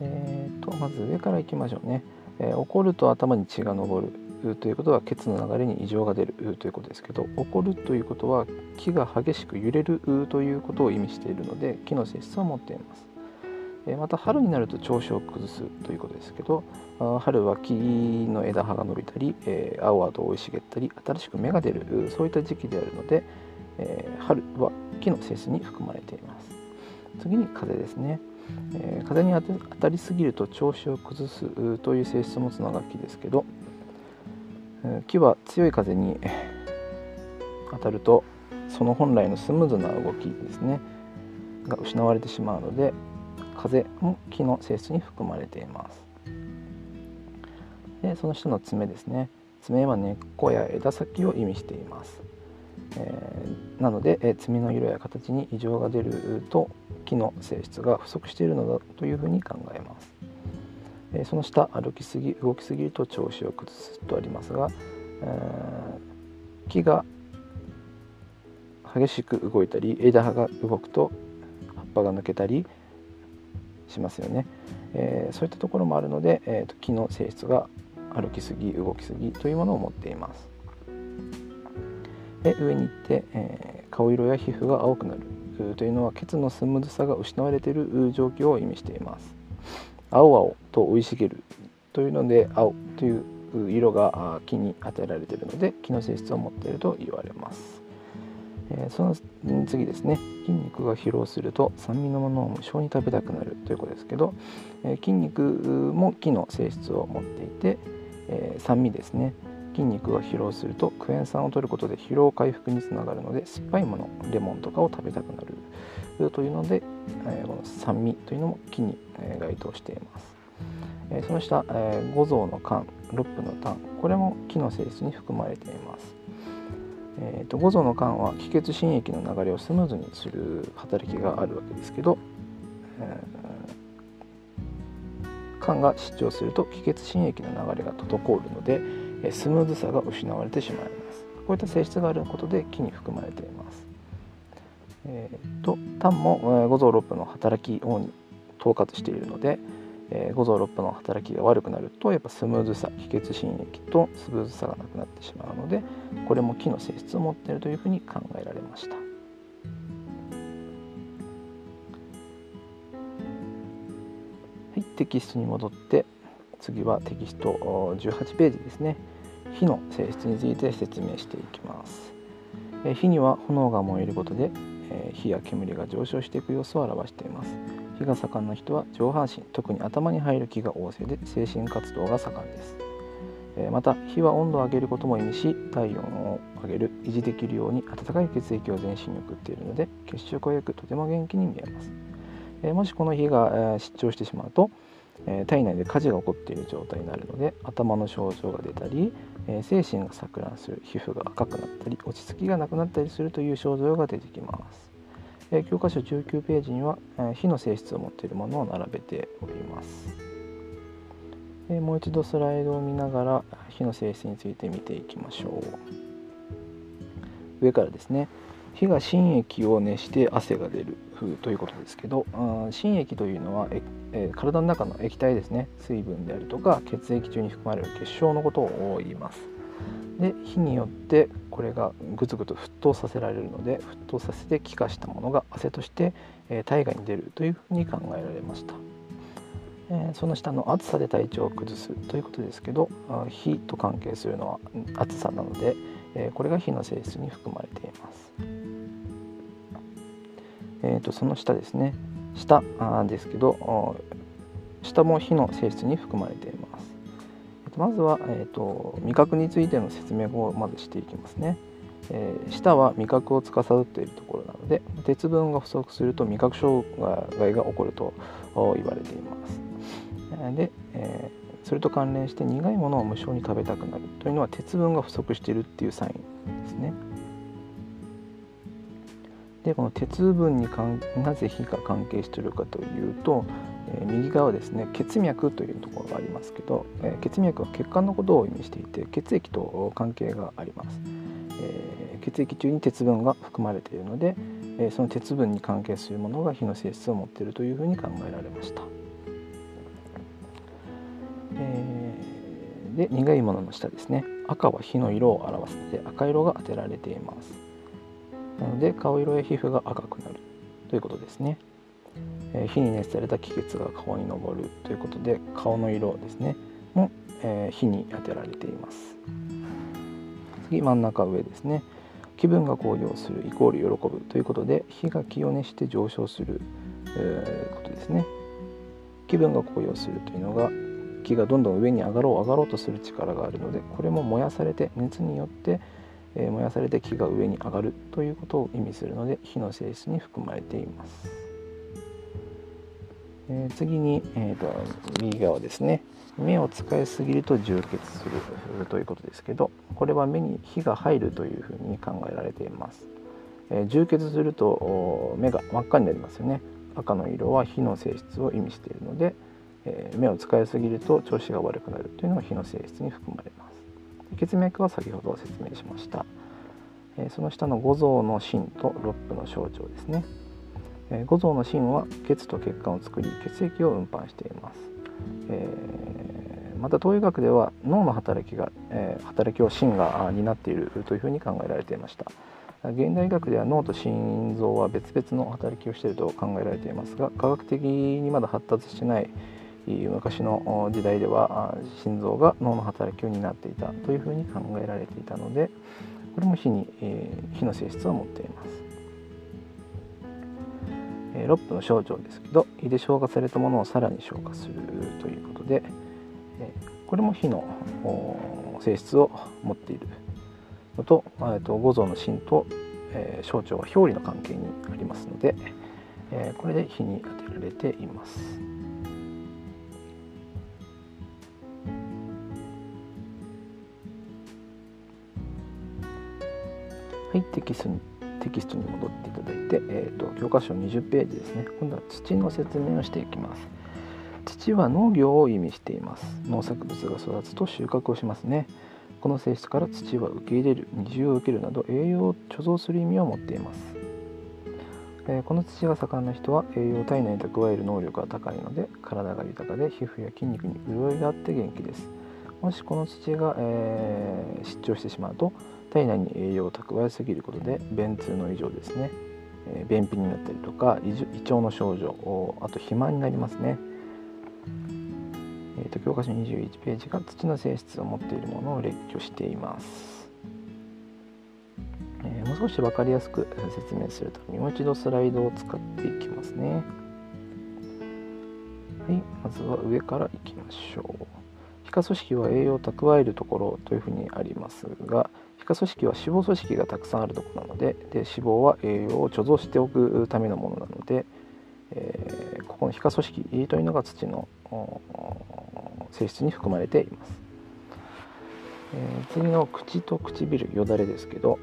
えーと、まず上からいきましょうね、えー、怒ると頭に血が上るということは血の流れに異常が出るということですけど怒るということは木が激しく揺れるということを意味しているので木の性質を持っています。また春になると調子を崩すということですけど春は木の枝葉が伸びたり青々と生い茂ったり新しく芽が出るそういった時期であるのでえ春は木の性質に含まれています。次に風ですね。え風に当たりすぎると調子を崩すという性質を持つのが木ですけど木は強い風に 当たるとその本来のスムーズな動きですね。が失われてしまうので風も木の性質に含まれています。でその下の爪ですね。爪は根っこや枝先を意味しています、えー、なので、え爪の色や形に異常が出ると木の性質が不足しているのだというふうに考えます、えー、その下歩きすぎ動きすぎると調子を崩すとありますが、えー、木が激しく動いたり枝葉が動くと葉っぱが抜けたりしますよね、えー、そういったところもあるので、えーと、木の性質が歩きすぎ動きすぎというものを持っています、で上に行って、えー顔色や皮膚が青くなる。というのは血のスムーズさが失われている状況を意味しています。青々と生い茂る。というので青という色が木に与えられているので木の性質を持っていると言われます、えーその次ですね。筋肉が疲労すると酸味のものを無性に食べたくなる。ということですけど、えー筋肉も木の性質を持っていて、えー酸味ですね。筋肉が疲労するとクエン酸を取ることで疲労回復につながるので酸っぱいものレモンとかを食べたくなる。というので、えーこの酸味というのも木にえ該当しています、えーその下、えー五臓の肝六腑の胆これも木の性質に含まれています、えーと五臓の肝は気血心液の流れをスムーズにする働きがあるわけですけど、えー肝が失調すると気血心液の流れが滞るのでスムーズさが失われてしまいます。こういった性質があることで木に含まれています。えーと胆も五臓六腑の働きを統括しているので、え五臓六腑の働きが悪くなるとやっぱスムーズさ気血心液とスムーズさがなくなってしまうのでこれも木の性質を持っているというふうに考えられました。はい、テキストに戻って次はテキスト18ページですね。火の性質について説明していきます。火には炎が燃えることで、火や煙が上昇していく様子を表しています。火が盛んな人は上半身特に頭に入る気が旺盛で精神活動が盛んです。また火は温度を上げることも意味し体温を上げる維持できるように温かい血液を全身に送っているので血色が良くとても元気に見えます、もしこの火が、失調してしまうと、え体内で火事が起こっている状態になるので頭の症状が出たり、え精神が錯乱する皮膚が赤くなったり落ち着きがなくなったりするという症状が出てきます、え教科書19ページには、え火の性質を持っているものを並べております。えもう一度スライドを見ながら火の性質について見ていきましょう。上からですね。火が心液を熱して汗が出る。ということですけどあー心液というのはえ、体の中の液体ですね。水分であるとか血液中に含まれる結晶のことを言います。で火によってこれがぐつぐつ沸騰させられるので沸騰させて気化したものが汗として、え体外に出るというふうに考えられました。えその下の暑さで体調を崩すということですけど火と関係するのは暑さなので、えこれが火の性質に含まれています、えー、とその下ですね。下あですけど下も火の性質に含まれています、えーとまずは、えー、と味覚についての説明をまずしていきますね。えー舌は味覚を司っているところなので鉄分が不足すると味覚障害が起こると言われています。で、えーそれと関連して苦いものを無性に食べたくなるというのは鉄分が不足しているっていうサインですね。でこの鉄分にかんなぜ火が関係しているかというと、えー右側ですね血脈というところがありますけど、えー血脈は血管のことを意味していて血液と関係があります、えー血液中に鉄分が含まれているので、えーその鉄分に関係するものが火の性質を持っているというふうに考えられました、えーで苦いものの下ですね。赤は火の色を表すので赤色が当てられています。なので顔色や皮膚が赤くなる。ということですね、えー火に熱された気血が顔に上るということで顔の色ですね。も、えー火に当てられています。次真ん中上ですね。気分が高揚するイコール喜ぶということで火が気を熱して上昇する、えーことですね。気分が高揚するというのが気がどんどん上に上がろう上がろうとする力があるのでこれも燃やされて熱によって、えー燃やされて気が上に上がるということを意味するので火の性質に含まれています、えー次に、えーと右側ですね。目を使いすぎると充血するということですけどこれは目に火が入るというふうに考えられています、えー充血すると目が真っ赤になりますよね。赤の色は火の性質を意味しているので、えー目を使いすぎると調子が悪くなるというのが火の性質に含まれます。血脈は先ほど説明しました、えーその下の五臓の心と六腑の象徴ですね、えー五臓の心は血と血管を作り血液を運搬しています、えーまた東洋医学では脳の働きが、えー、働きを心が担っているというふうに考えられていました。現代医学では脳と心臓は別々の働きをしていると考えられていますが科学的にまだ発達してない昔の時代では心臓が脳の働きを担っていたというふうに考えられていたのでこれも火に、えー、火の性質を持っています。えー、6の症状ですけど胃で消化されたものをさらに消化するということで、えー、これも火の性質を持っているのと,、えー、と五臓の芯と、えー、小腸は表裏の関係にありますので、えー、これで火に当てられています。はい、テキストにテキストに戻っていただいて、えーと、教科書20ページですね。今度は土の説明をしていきます。土は農業を意味しています。農作物が育つと収穫をしますね。この性質から土は受け入れる二重を受けるなど栄養を貯蔵する意味を持っています、えー、この土が盛んな人は栄養を体内に蓄える能力が高いので体が豊かで皮膚や筋肉に潤いがあって元気です。もしこの土が、えー、失調してしまうと体内に栄養を蓄えすぎることで便通の異常ですね、えー、便秘になったりとか胃腸の症状あと肥満になりますね、えーと、教科書21ページが土の性質を持っているものを列挙しています、えー、もう少し分かりやすく説明するためにもう一度スライドを使っていきますね。はいまずは上からいきましょう。皮下組織は栄養を蓄えるところというふうにありますが皮下組織は脂肪組織がたくさんあるとこなのでで脂肪は栄養を貯蔵しておくためのものなので、えー、ここの皮下組織というのが土の性質に含まれています、えー、次の口と唇よだれですけど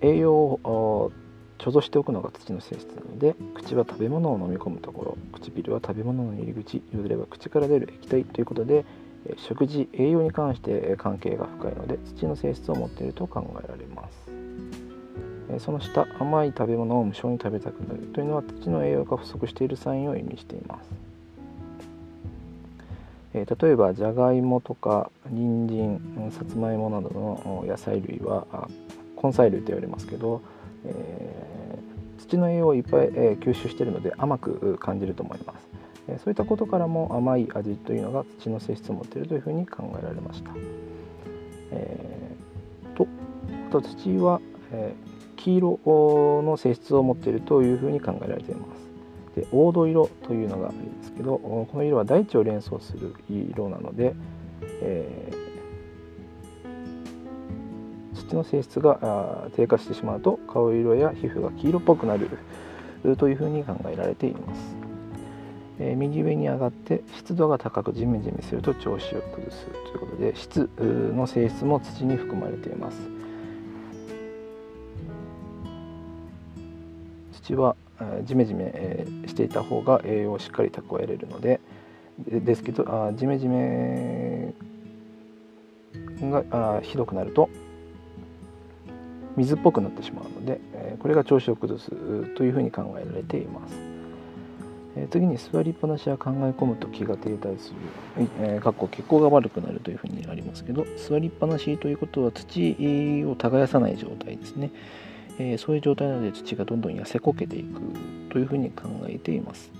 栄養を貯蔵しておくのが土の性質なので口は食べ物を飲み込むところ唇は食べ物の入り口よだれは口から出る液体ということで食事栄養に関して関係が深いので土の性質を持っていると考えられます。その下甘い食べ物を無償に食べたくなるというのは土の栄養が不足しているサインを意味しています。例えばじゃがいもとか人参さつまいもなどの野菜類は根菜類と言われますけど、えー、土の栄養をいっぱい、え、吸収しているので甘く感じると思います。そういったことからも甘い味というのが土の性質を持っているというふうに考えられました。えー、とあと土は、えー、黄色の性質を持っているというふうに考えられています。で黄土色というのがあるんですけどこの色は大地を連想する色なので、えー、土の性質が低下してしまうと顔色や皮膚が黄色っぽくなるというふうに考えられています。えー、右上に上がって湿度が高くジメジメすると調子を崩すということで湿の性質も土に含まれています。土は、えー、ジメジメ、えー、していた方が栄養をしっかり蓄えれるのでですけどあジメジメがあひどくなると水っぽくなってしまうので、えー、これが調子を崩すというふうに考えられています。え次に座りっぱなしは考え込むと気が停滞する、えー、かっこ血行が悪くなるというふうにありますけど座りっぱなしということは土を耕さない状態ですね、えー、そういう状態なので土がどんどん痩せこけていくというふうに考えています、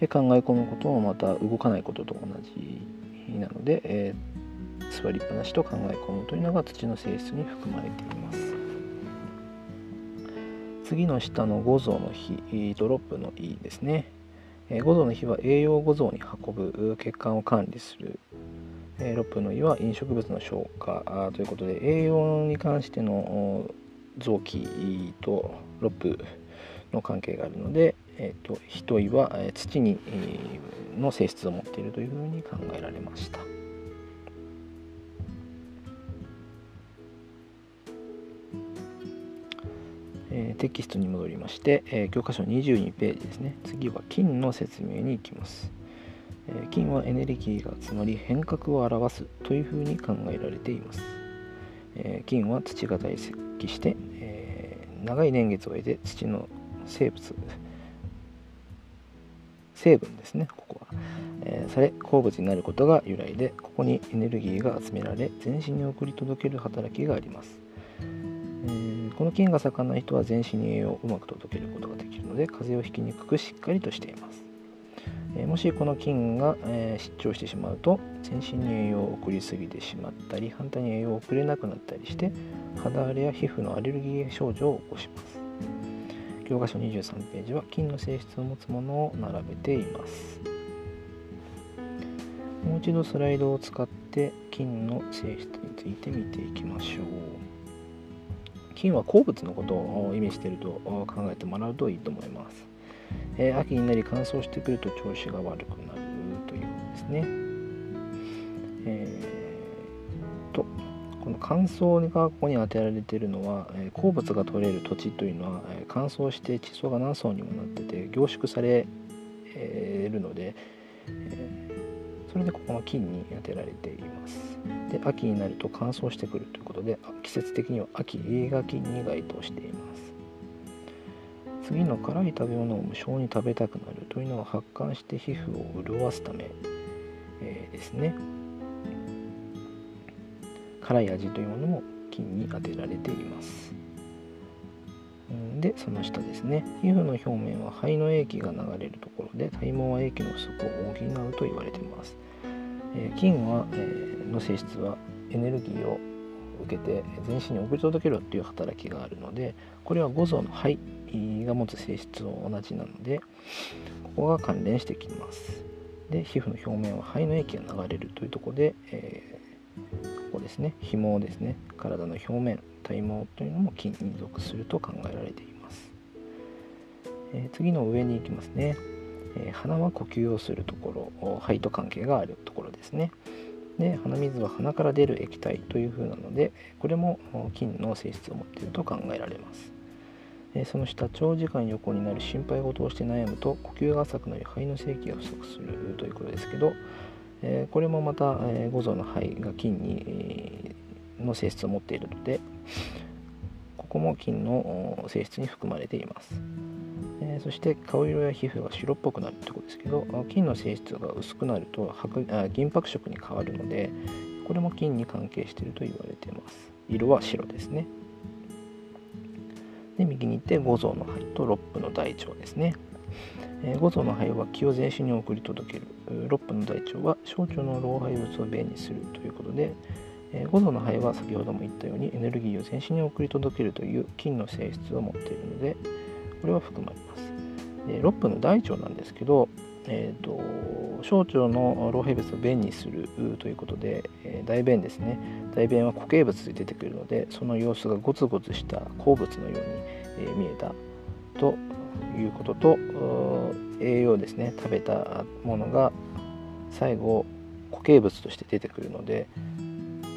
え考え込むこともまた動かないことと同じなので、え座りっぱなしと考え込むというのが土の性質に含まれています。次の下の五臓の比ドロップの E ですね。五臓の火は栄養を五臓に運ぶ血管を管理する6分の胃は飲食物の消化ということで栄養に関しての臓器と6分の関係があるので、えーと、と胃は土にの性質を持っているというふうに考えられました。えー、テキストに戻りまして、えー、教科書22ページですね。次は金の説明に行きます、えー、金はエネルギーがつまり変革を表すというふうに考えられています、え金は土が堆積して、え長い年月を経て土の生物成分ですねここは。えーされ鉱物になることが由来でここにエネルギーが集められ全身に送り届ける働きがあります、えーこの菌が盛んな人は全身に栄養をうまく届けることができるので風邪をひきにくくしっかりとしています、えーもしこの菌が、えー失調してしまうと全身に栄養を送りすぎてしまったり反対に栄養を送れなくなったりして肌荒れや皮膚のアレルギー症状を起こします。教科書23ページは菌の性質を持つものを並べています。もう一度スライドを使って菌の性質について見ていきましょう。菌は鉱物のことを意味していると考えてもらうといいと思います、えー秋になり乾燥してくると調子が悪くなるということですね。えーとこの乾燥がここに当てられているのは、えー鉱物が取れる土地というのは、えー乾燥して地層が何層にもなってて凝縮されえーるので、えーそれでここの菌に当てられています。で秋になると乾燥してくるということで季節的には秋映画菌に該当しています。次の辛い食べ物を無性に食べたくなるというのは発汗して皮膚を潤すため、えーですね。辛い味というものも菌に当てられています。でその下ですね。皮膚の表面は肺の液が流れるところで体毛は液の不足を補うと言われています、えー菌は、えの性質はエネルギーを受けて全身に送り届けるという働きがあるのでこれは五臓の肺が持つ性質と同じなのでここが関連してきます。で皮膚の表面は肺の液が流れるというとこで、えーここですね。紐ですね。体の表面。体毛というのも菌に属すると考えられています、えー次の上に行きますね、えー鼻は呼吸をするところ肺と関係があるところですねで鼻水は鼻から出る液体という風なのでこれも菌の性質を持っていると考えられますえその下長時間横になる心配事をして悩むと呼吸が浅くなり肺の正気が不足するということですけど、えこれもまた、え五臓の肺が菌に、の性質を持っているのでここも菌の性質に含まれています、えーそして顔色や皮膚が白っぽくなるということですけど菌の性質が薄くなると白あ銀白色に変わるのでこれも菌に関係していると言われています。色は白ですね。で右に行って五臓の肺と六腑の大腸ですね、え五臓の肺は気を全身に送り届ける。六腑の大腸は小腸の老廃物を便にするということで、えー五臓の肺は先ほども言ったようにエネルギーを全身に送り届けるという菌の性質を持っているのでこれは含まれます。で六腑の大腸なんですけど、えー、と小腸の老廃物を便にするということで、えー大便ですね。大便は固形物で出てくるのでその様子がゴツゴツした鉱物のように、えー見えたということと栄養ですね。食べたものが最後固形物として出てくるので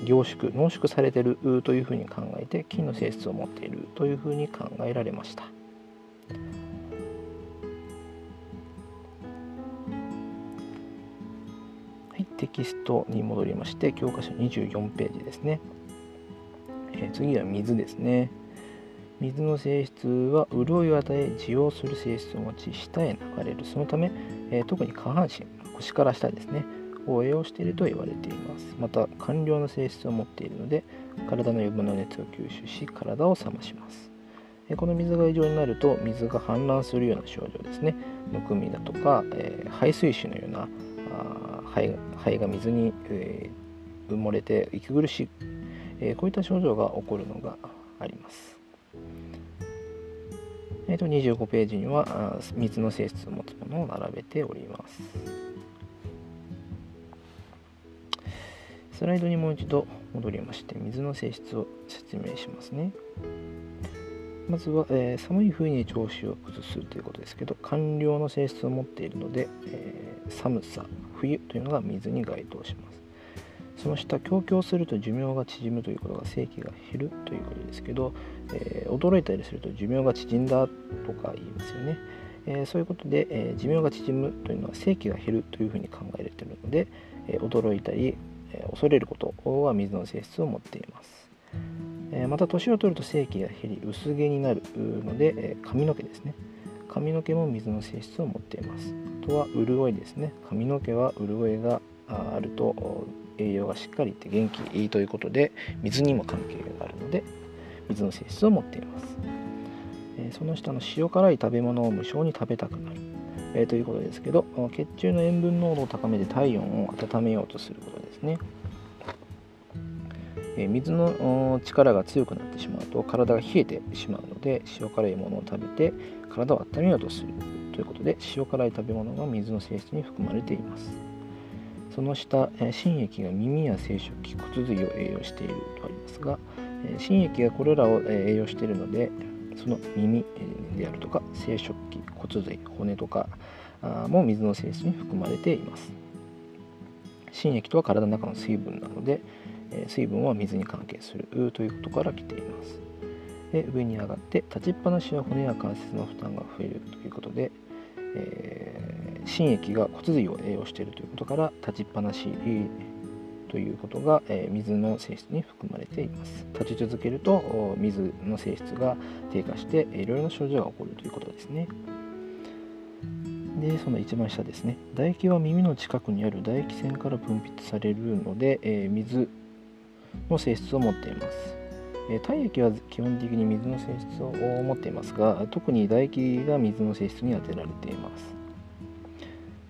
凝縮濃縮されてるというふうに考えて菌の性質を持っているというふうに考えられました。はい、テキストに戻りまして教科書24ページですね、えー次は水ですね。水の性質は潤いを与え滋養する性質を持ち下へ流れる。そのため、えー特に下半身腰から下ですね。を栄養していると言われています。また寒涼の性質を持っているので体の余分な熱を吸収し体を冷まします。えこの水が異常になると水が氾濫するような症状ですね。むくみだとか、えー排水腫のようなあ肺が肺が水に、えー埋もれて息苦しい、えーこういった症状が起こるのがあります。えーと25ページには水の性質を持つものを並べております。スライドにもう一度戻りまして水の性質を説明しますね。まずは、えー寒い冬に調子を崩すということですけど寒涼の性質を持っているので、えー寒さ冬というのが水に該当します。その下強強すると寿命が縮むということが正気が減るということですけど、えー驚いたりすると寿命が縮んだとか言いますよね、えそういうことで、え寿命が縮むというのは正気が減るというふうに考えられているので、え驚いたり、恐れることは水の性質を持っています。また年を取ると正気が減り薄毛になるので、髪の毛ですね。髪の毛も水の性質を持っています。あとは潤いですね。髪の毛は潤いがあると栄養がしっかりいって元気いいということで水にも関係があるので水の性質を持っています。その下の塩辛い食べ物を無性に食べたくなる、ということですけど血中の塩分濃度を高めて体温を温めようとすることです。ね、え、水の力が強くなってしまうと体が冷えてしまうので塩辛いものを食べて体を温めようとするということで塩辛い食べ物が水の性質に含まれています。その下、え新液が耳や生殖器骨髄を栄養しているとありますが、え新液がこれらを栄養しているのでその耳であるとか生殖器骨髄骨とかも水の性質に含まれています。心液とは体の中の水分なのでえ水分は水に関係するということから来ています。で上に上がって立ちっぱなしは骨や関節の負担が増えるということで、えー、心液が骨髄を栄養しているということから立ちっぱなしということが、え水の性質に含まれています。立ち続けると水の性質が低下していろいろな症状が起こるということですね。でその一番下ですね。唾液は耳の近くにある唾液腺から分泌されるので、え水の性質を持っています。え体液は基本的に水の性質を持っていますが特に唾液が水の性質に当てられています。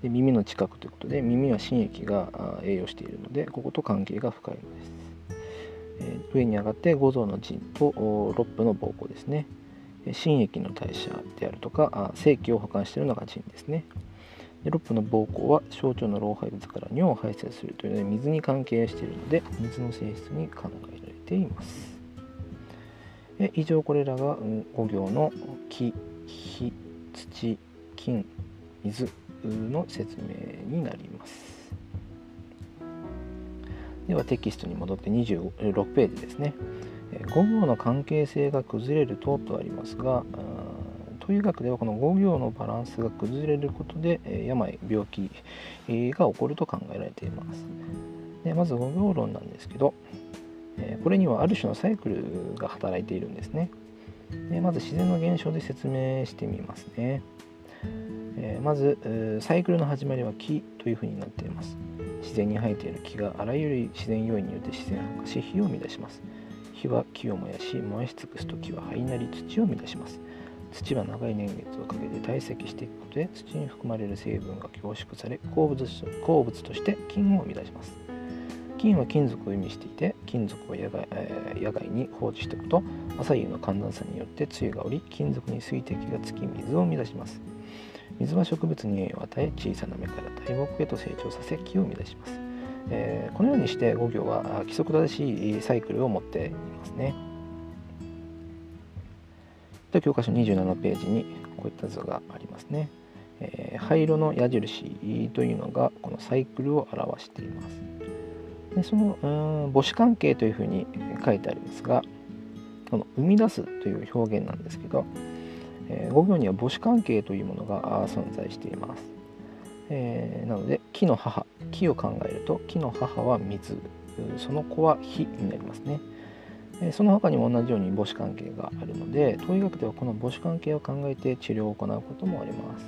で耳の近くということで耳は心液が栄養しているのでここと関係が深いのです、えー、上に上がって五臓の腎と六腑の膀胱ですね。心液の代謝であるとか精気を保管しているのが腎ですねで六腑の膀胱は小腸の老廃物から尿を排泄するというので水に関係しているので水の性質に考えられていますで以上これらが5行の木火土金水の説明になります。ではテキストに戻って26ページですね。5行の関係性が崩れるととありますが、という学ではこの5行のバランスが崩れることで病、病気が起こると考えられています。でまず5行論なんですけど、これにはある種のサイクルが働いているんですね。でまず自然の現象で説明してみますね。まずサイクルの始まりは木というふうになっています自然に生えている木があらゆる自然要因によって自然発火し火を生み出します火は木を燃やし燃やし尽くすと木は灰なり土を生み出します。土は長い年月をかけて堆積していくことで土に含まれる成分が凝縮され鉱物鉱物として金を生み出します。金は金属を意味していて金属を野外,、えー、野外に放置しておくと朝夕の寒暖差によって梅雨が降り金属に水滴がつき水を生み出します。水は植物に栄養を与え小さな芽から大木へと成長させ木を生み出します、えー、このようにして五行は規則正しいサイクルを持っていますね。で教科書27ページにこういった図がありますね、えー、灰色の矢印というのがこのサイクルを表しています。でそのうん母子関係というふうに書いてありますがこの生み出すという表現なんですけどえー、5行には母子関係というものが存在しています、えー、なので木の母木を考えると木の母は水。その子は火になりますね。その他にも同じように母子関係があるので東医学ではこの母子関係を考えて治療を行うこともあります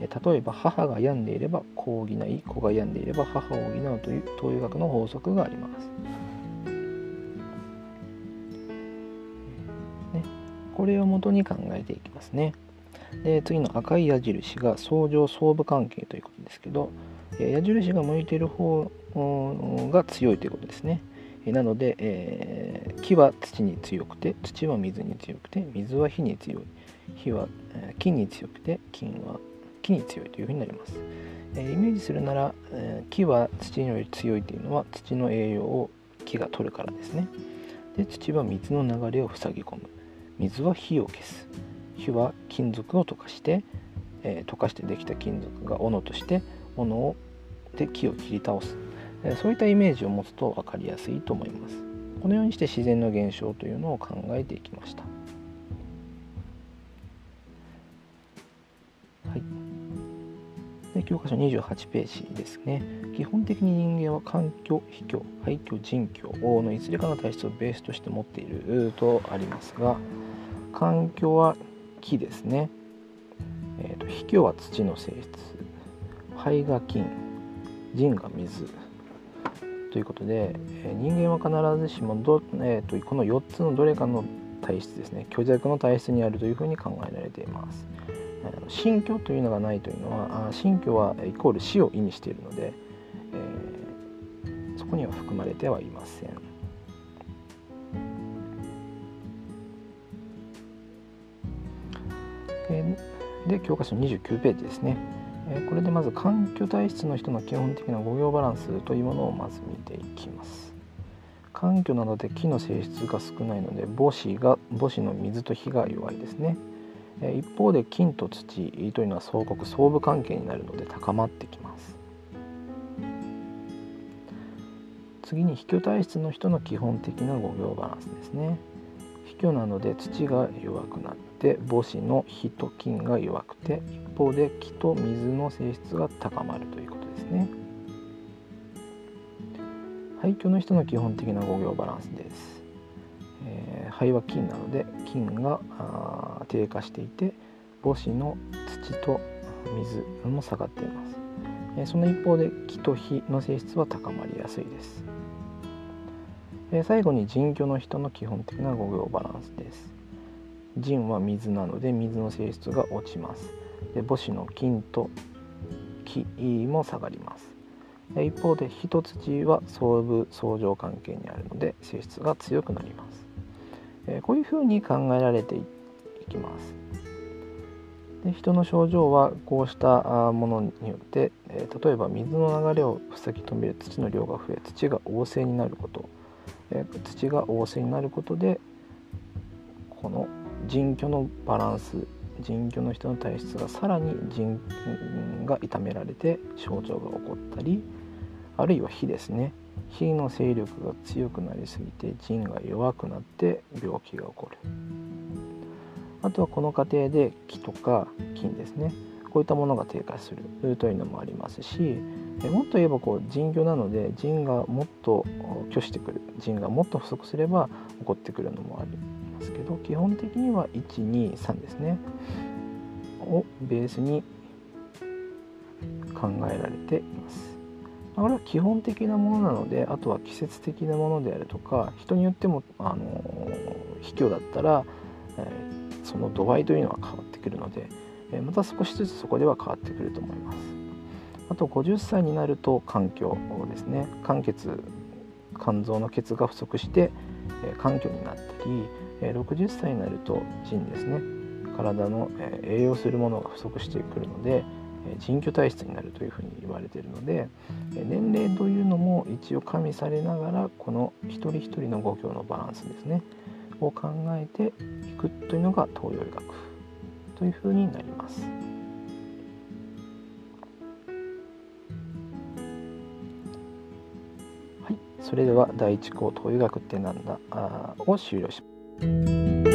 例えば母が病んでいれば子を補い子が病んでいれば母を補うという東医学の法則がありますねこれをもとに考えていきますね。で次の赤い矢印が相乗相互関係ということですけど矢印が向いている方が強いということですね。なので、えー、木は土に強くて土は水に強くて水は火に強い火は木に強くて金は木に強いというふうになります。えー、イメージするなら、え、木は土より強いというのは土の栄養を木が取るからですね。で土は水の流れを塞ぎ込む。水は火を消す火は金属を溶かして、え、溶かしてできた金属が斧として斧をで木を切り倒す、そういったイメージを持つと分かりやすいと思います。このようにして自然の現象というのを考えていきました。はい。で教科書28ページですね。基本的に人間は環境、非境、廃墟、人境のいずれかの体質をベースとして持っているとありますが環境は木ですね、卑怯は土の性質。肺が金。人が水。ということで、え人間は必ずしもど、えーと、この4つのどれかの体質ですね虚弱の体質にあるというふうに考えられています。新居というのがないというのは新居はイコール死を意味しているので、えー、そこには含まれてはいません。で教科書29ページですね。これでまず環境体質の人の基本的な五行バランスというものをまず見ていきます。環境などで木の性質が少ないので母子が母子の水と火が弱いですね。一方で金と土というのは相国相武関係になるので高まってきます次に卑怯体質の人の基本的な五行バランスですね卑怯なので土が弱くなって母子の火と金が弱くて一方で木と水の性質が高まるということですね。廃墟の人の基本的な五行バランスです。えー、肺は金なので金が低下していて母子の土と水も下がっています、えー、その一方で木と火の性質は高まりやすいです、えー、最後に人魚の人の基本的な五行バランスです。人は水なので水の性質が落ちます。で母子の金と木も下がります。一方で火と土は相武相乗関係にあるので性質が強くなります。こういうふうに考えられていきます。で人の症状はこうしたものによって、例えば水の流れを塞ぎ止める土の量が増え土が旺盛になること、土が旺盛になることでこの人居のバランス人居の人の体質がさらに人が傷められて症状が起こったりあるいは火ですね。火の勢力が強くなりすぎて腎が弱くなって病気が起こる。あとはこの過程で気とか筋ですね。こういったものが低下する。というのもありますしもっと言えばこう腎虚なので腎がもっと拒してくる。腎がもっと不足すれば起こってくるのもありますけど基本的には123ですね。をベースに考えられています。これは基本的なものなのであとは季節的なものであるとか人によってもあの卑怯だったら、えー、その度合いというのは変わってくるので、えー、また少しずつそこでは変わってくると思います。あと50歳になると環境ですね。肝血肝臓の血が不足して、えー、肝虚になったり、え、60歳になると腎ですね体の、栄養するものが不足してくるので、人居体質になるというふうに言われているので年齢というのも一応加味されながらこの一人一人の五行のバランスですねを考えていくというのが東洋医学というふうになります。はい、それでは第一項東洋医学ってなんだを終了します。Música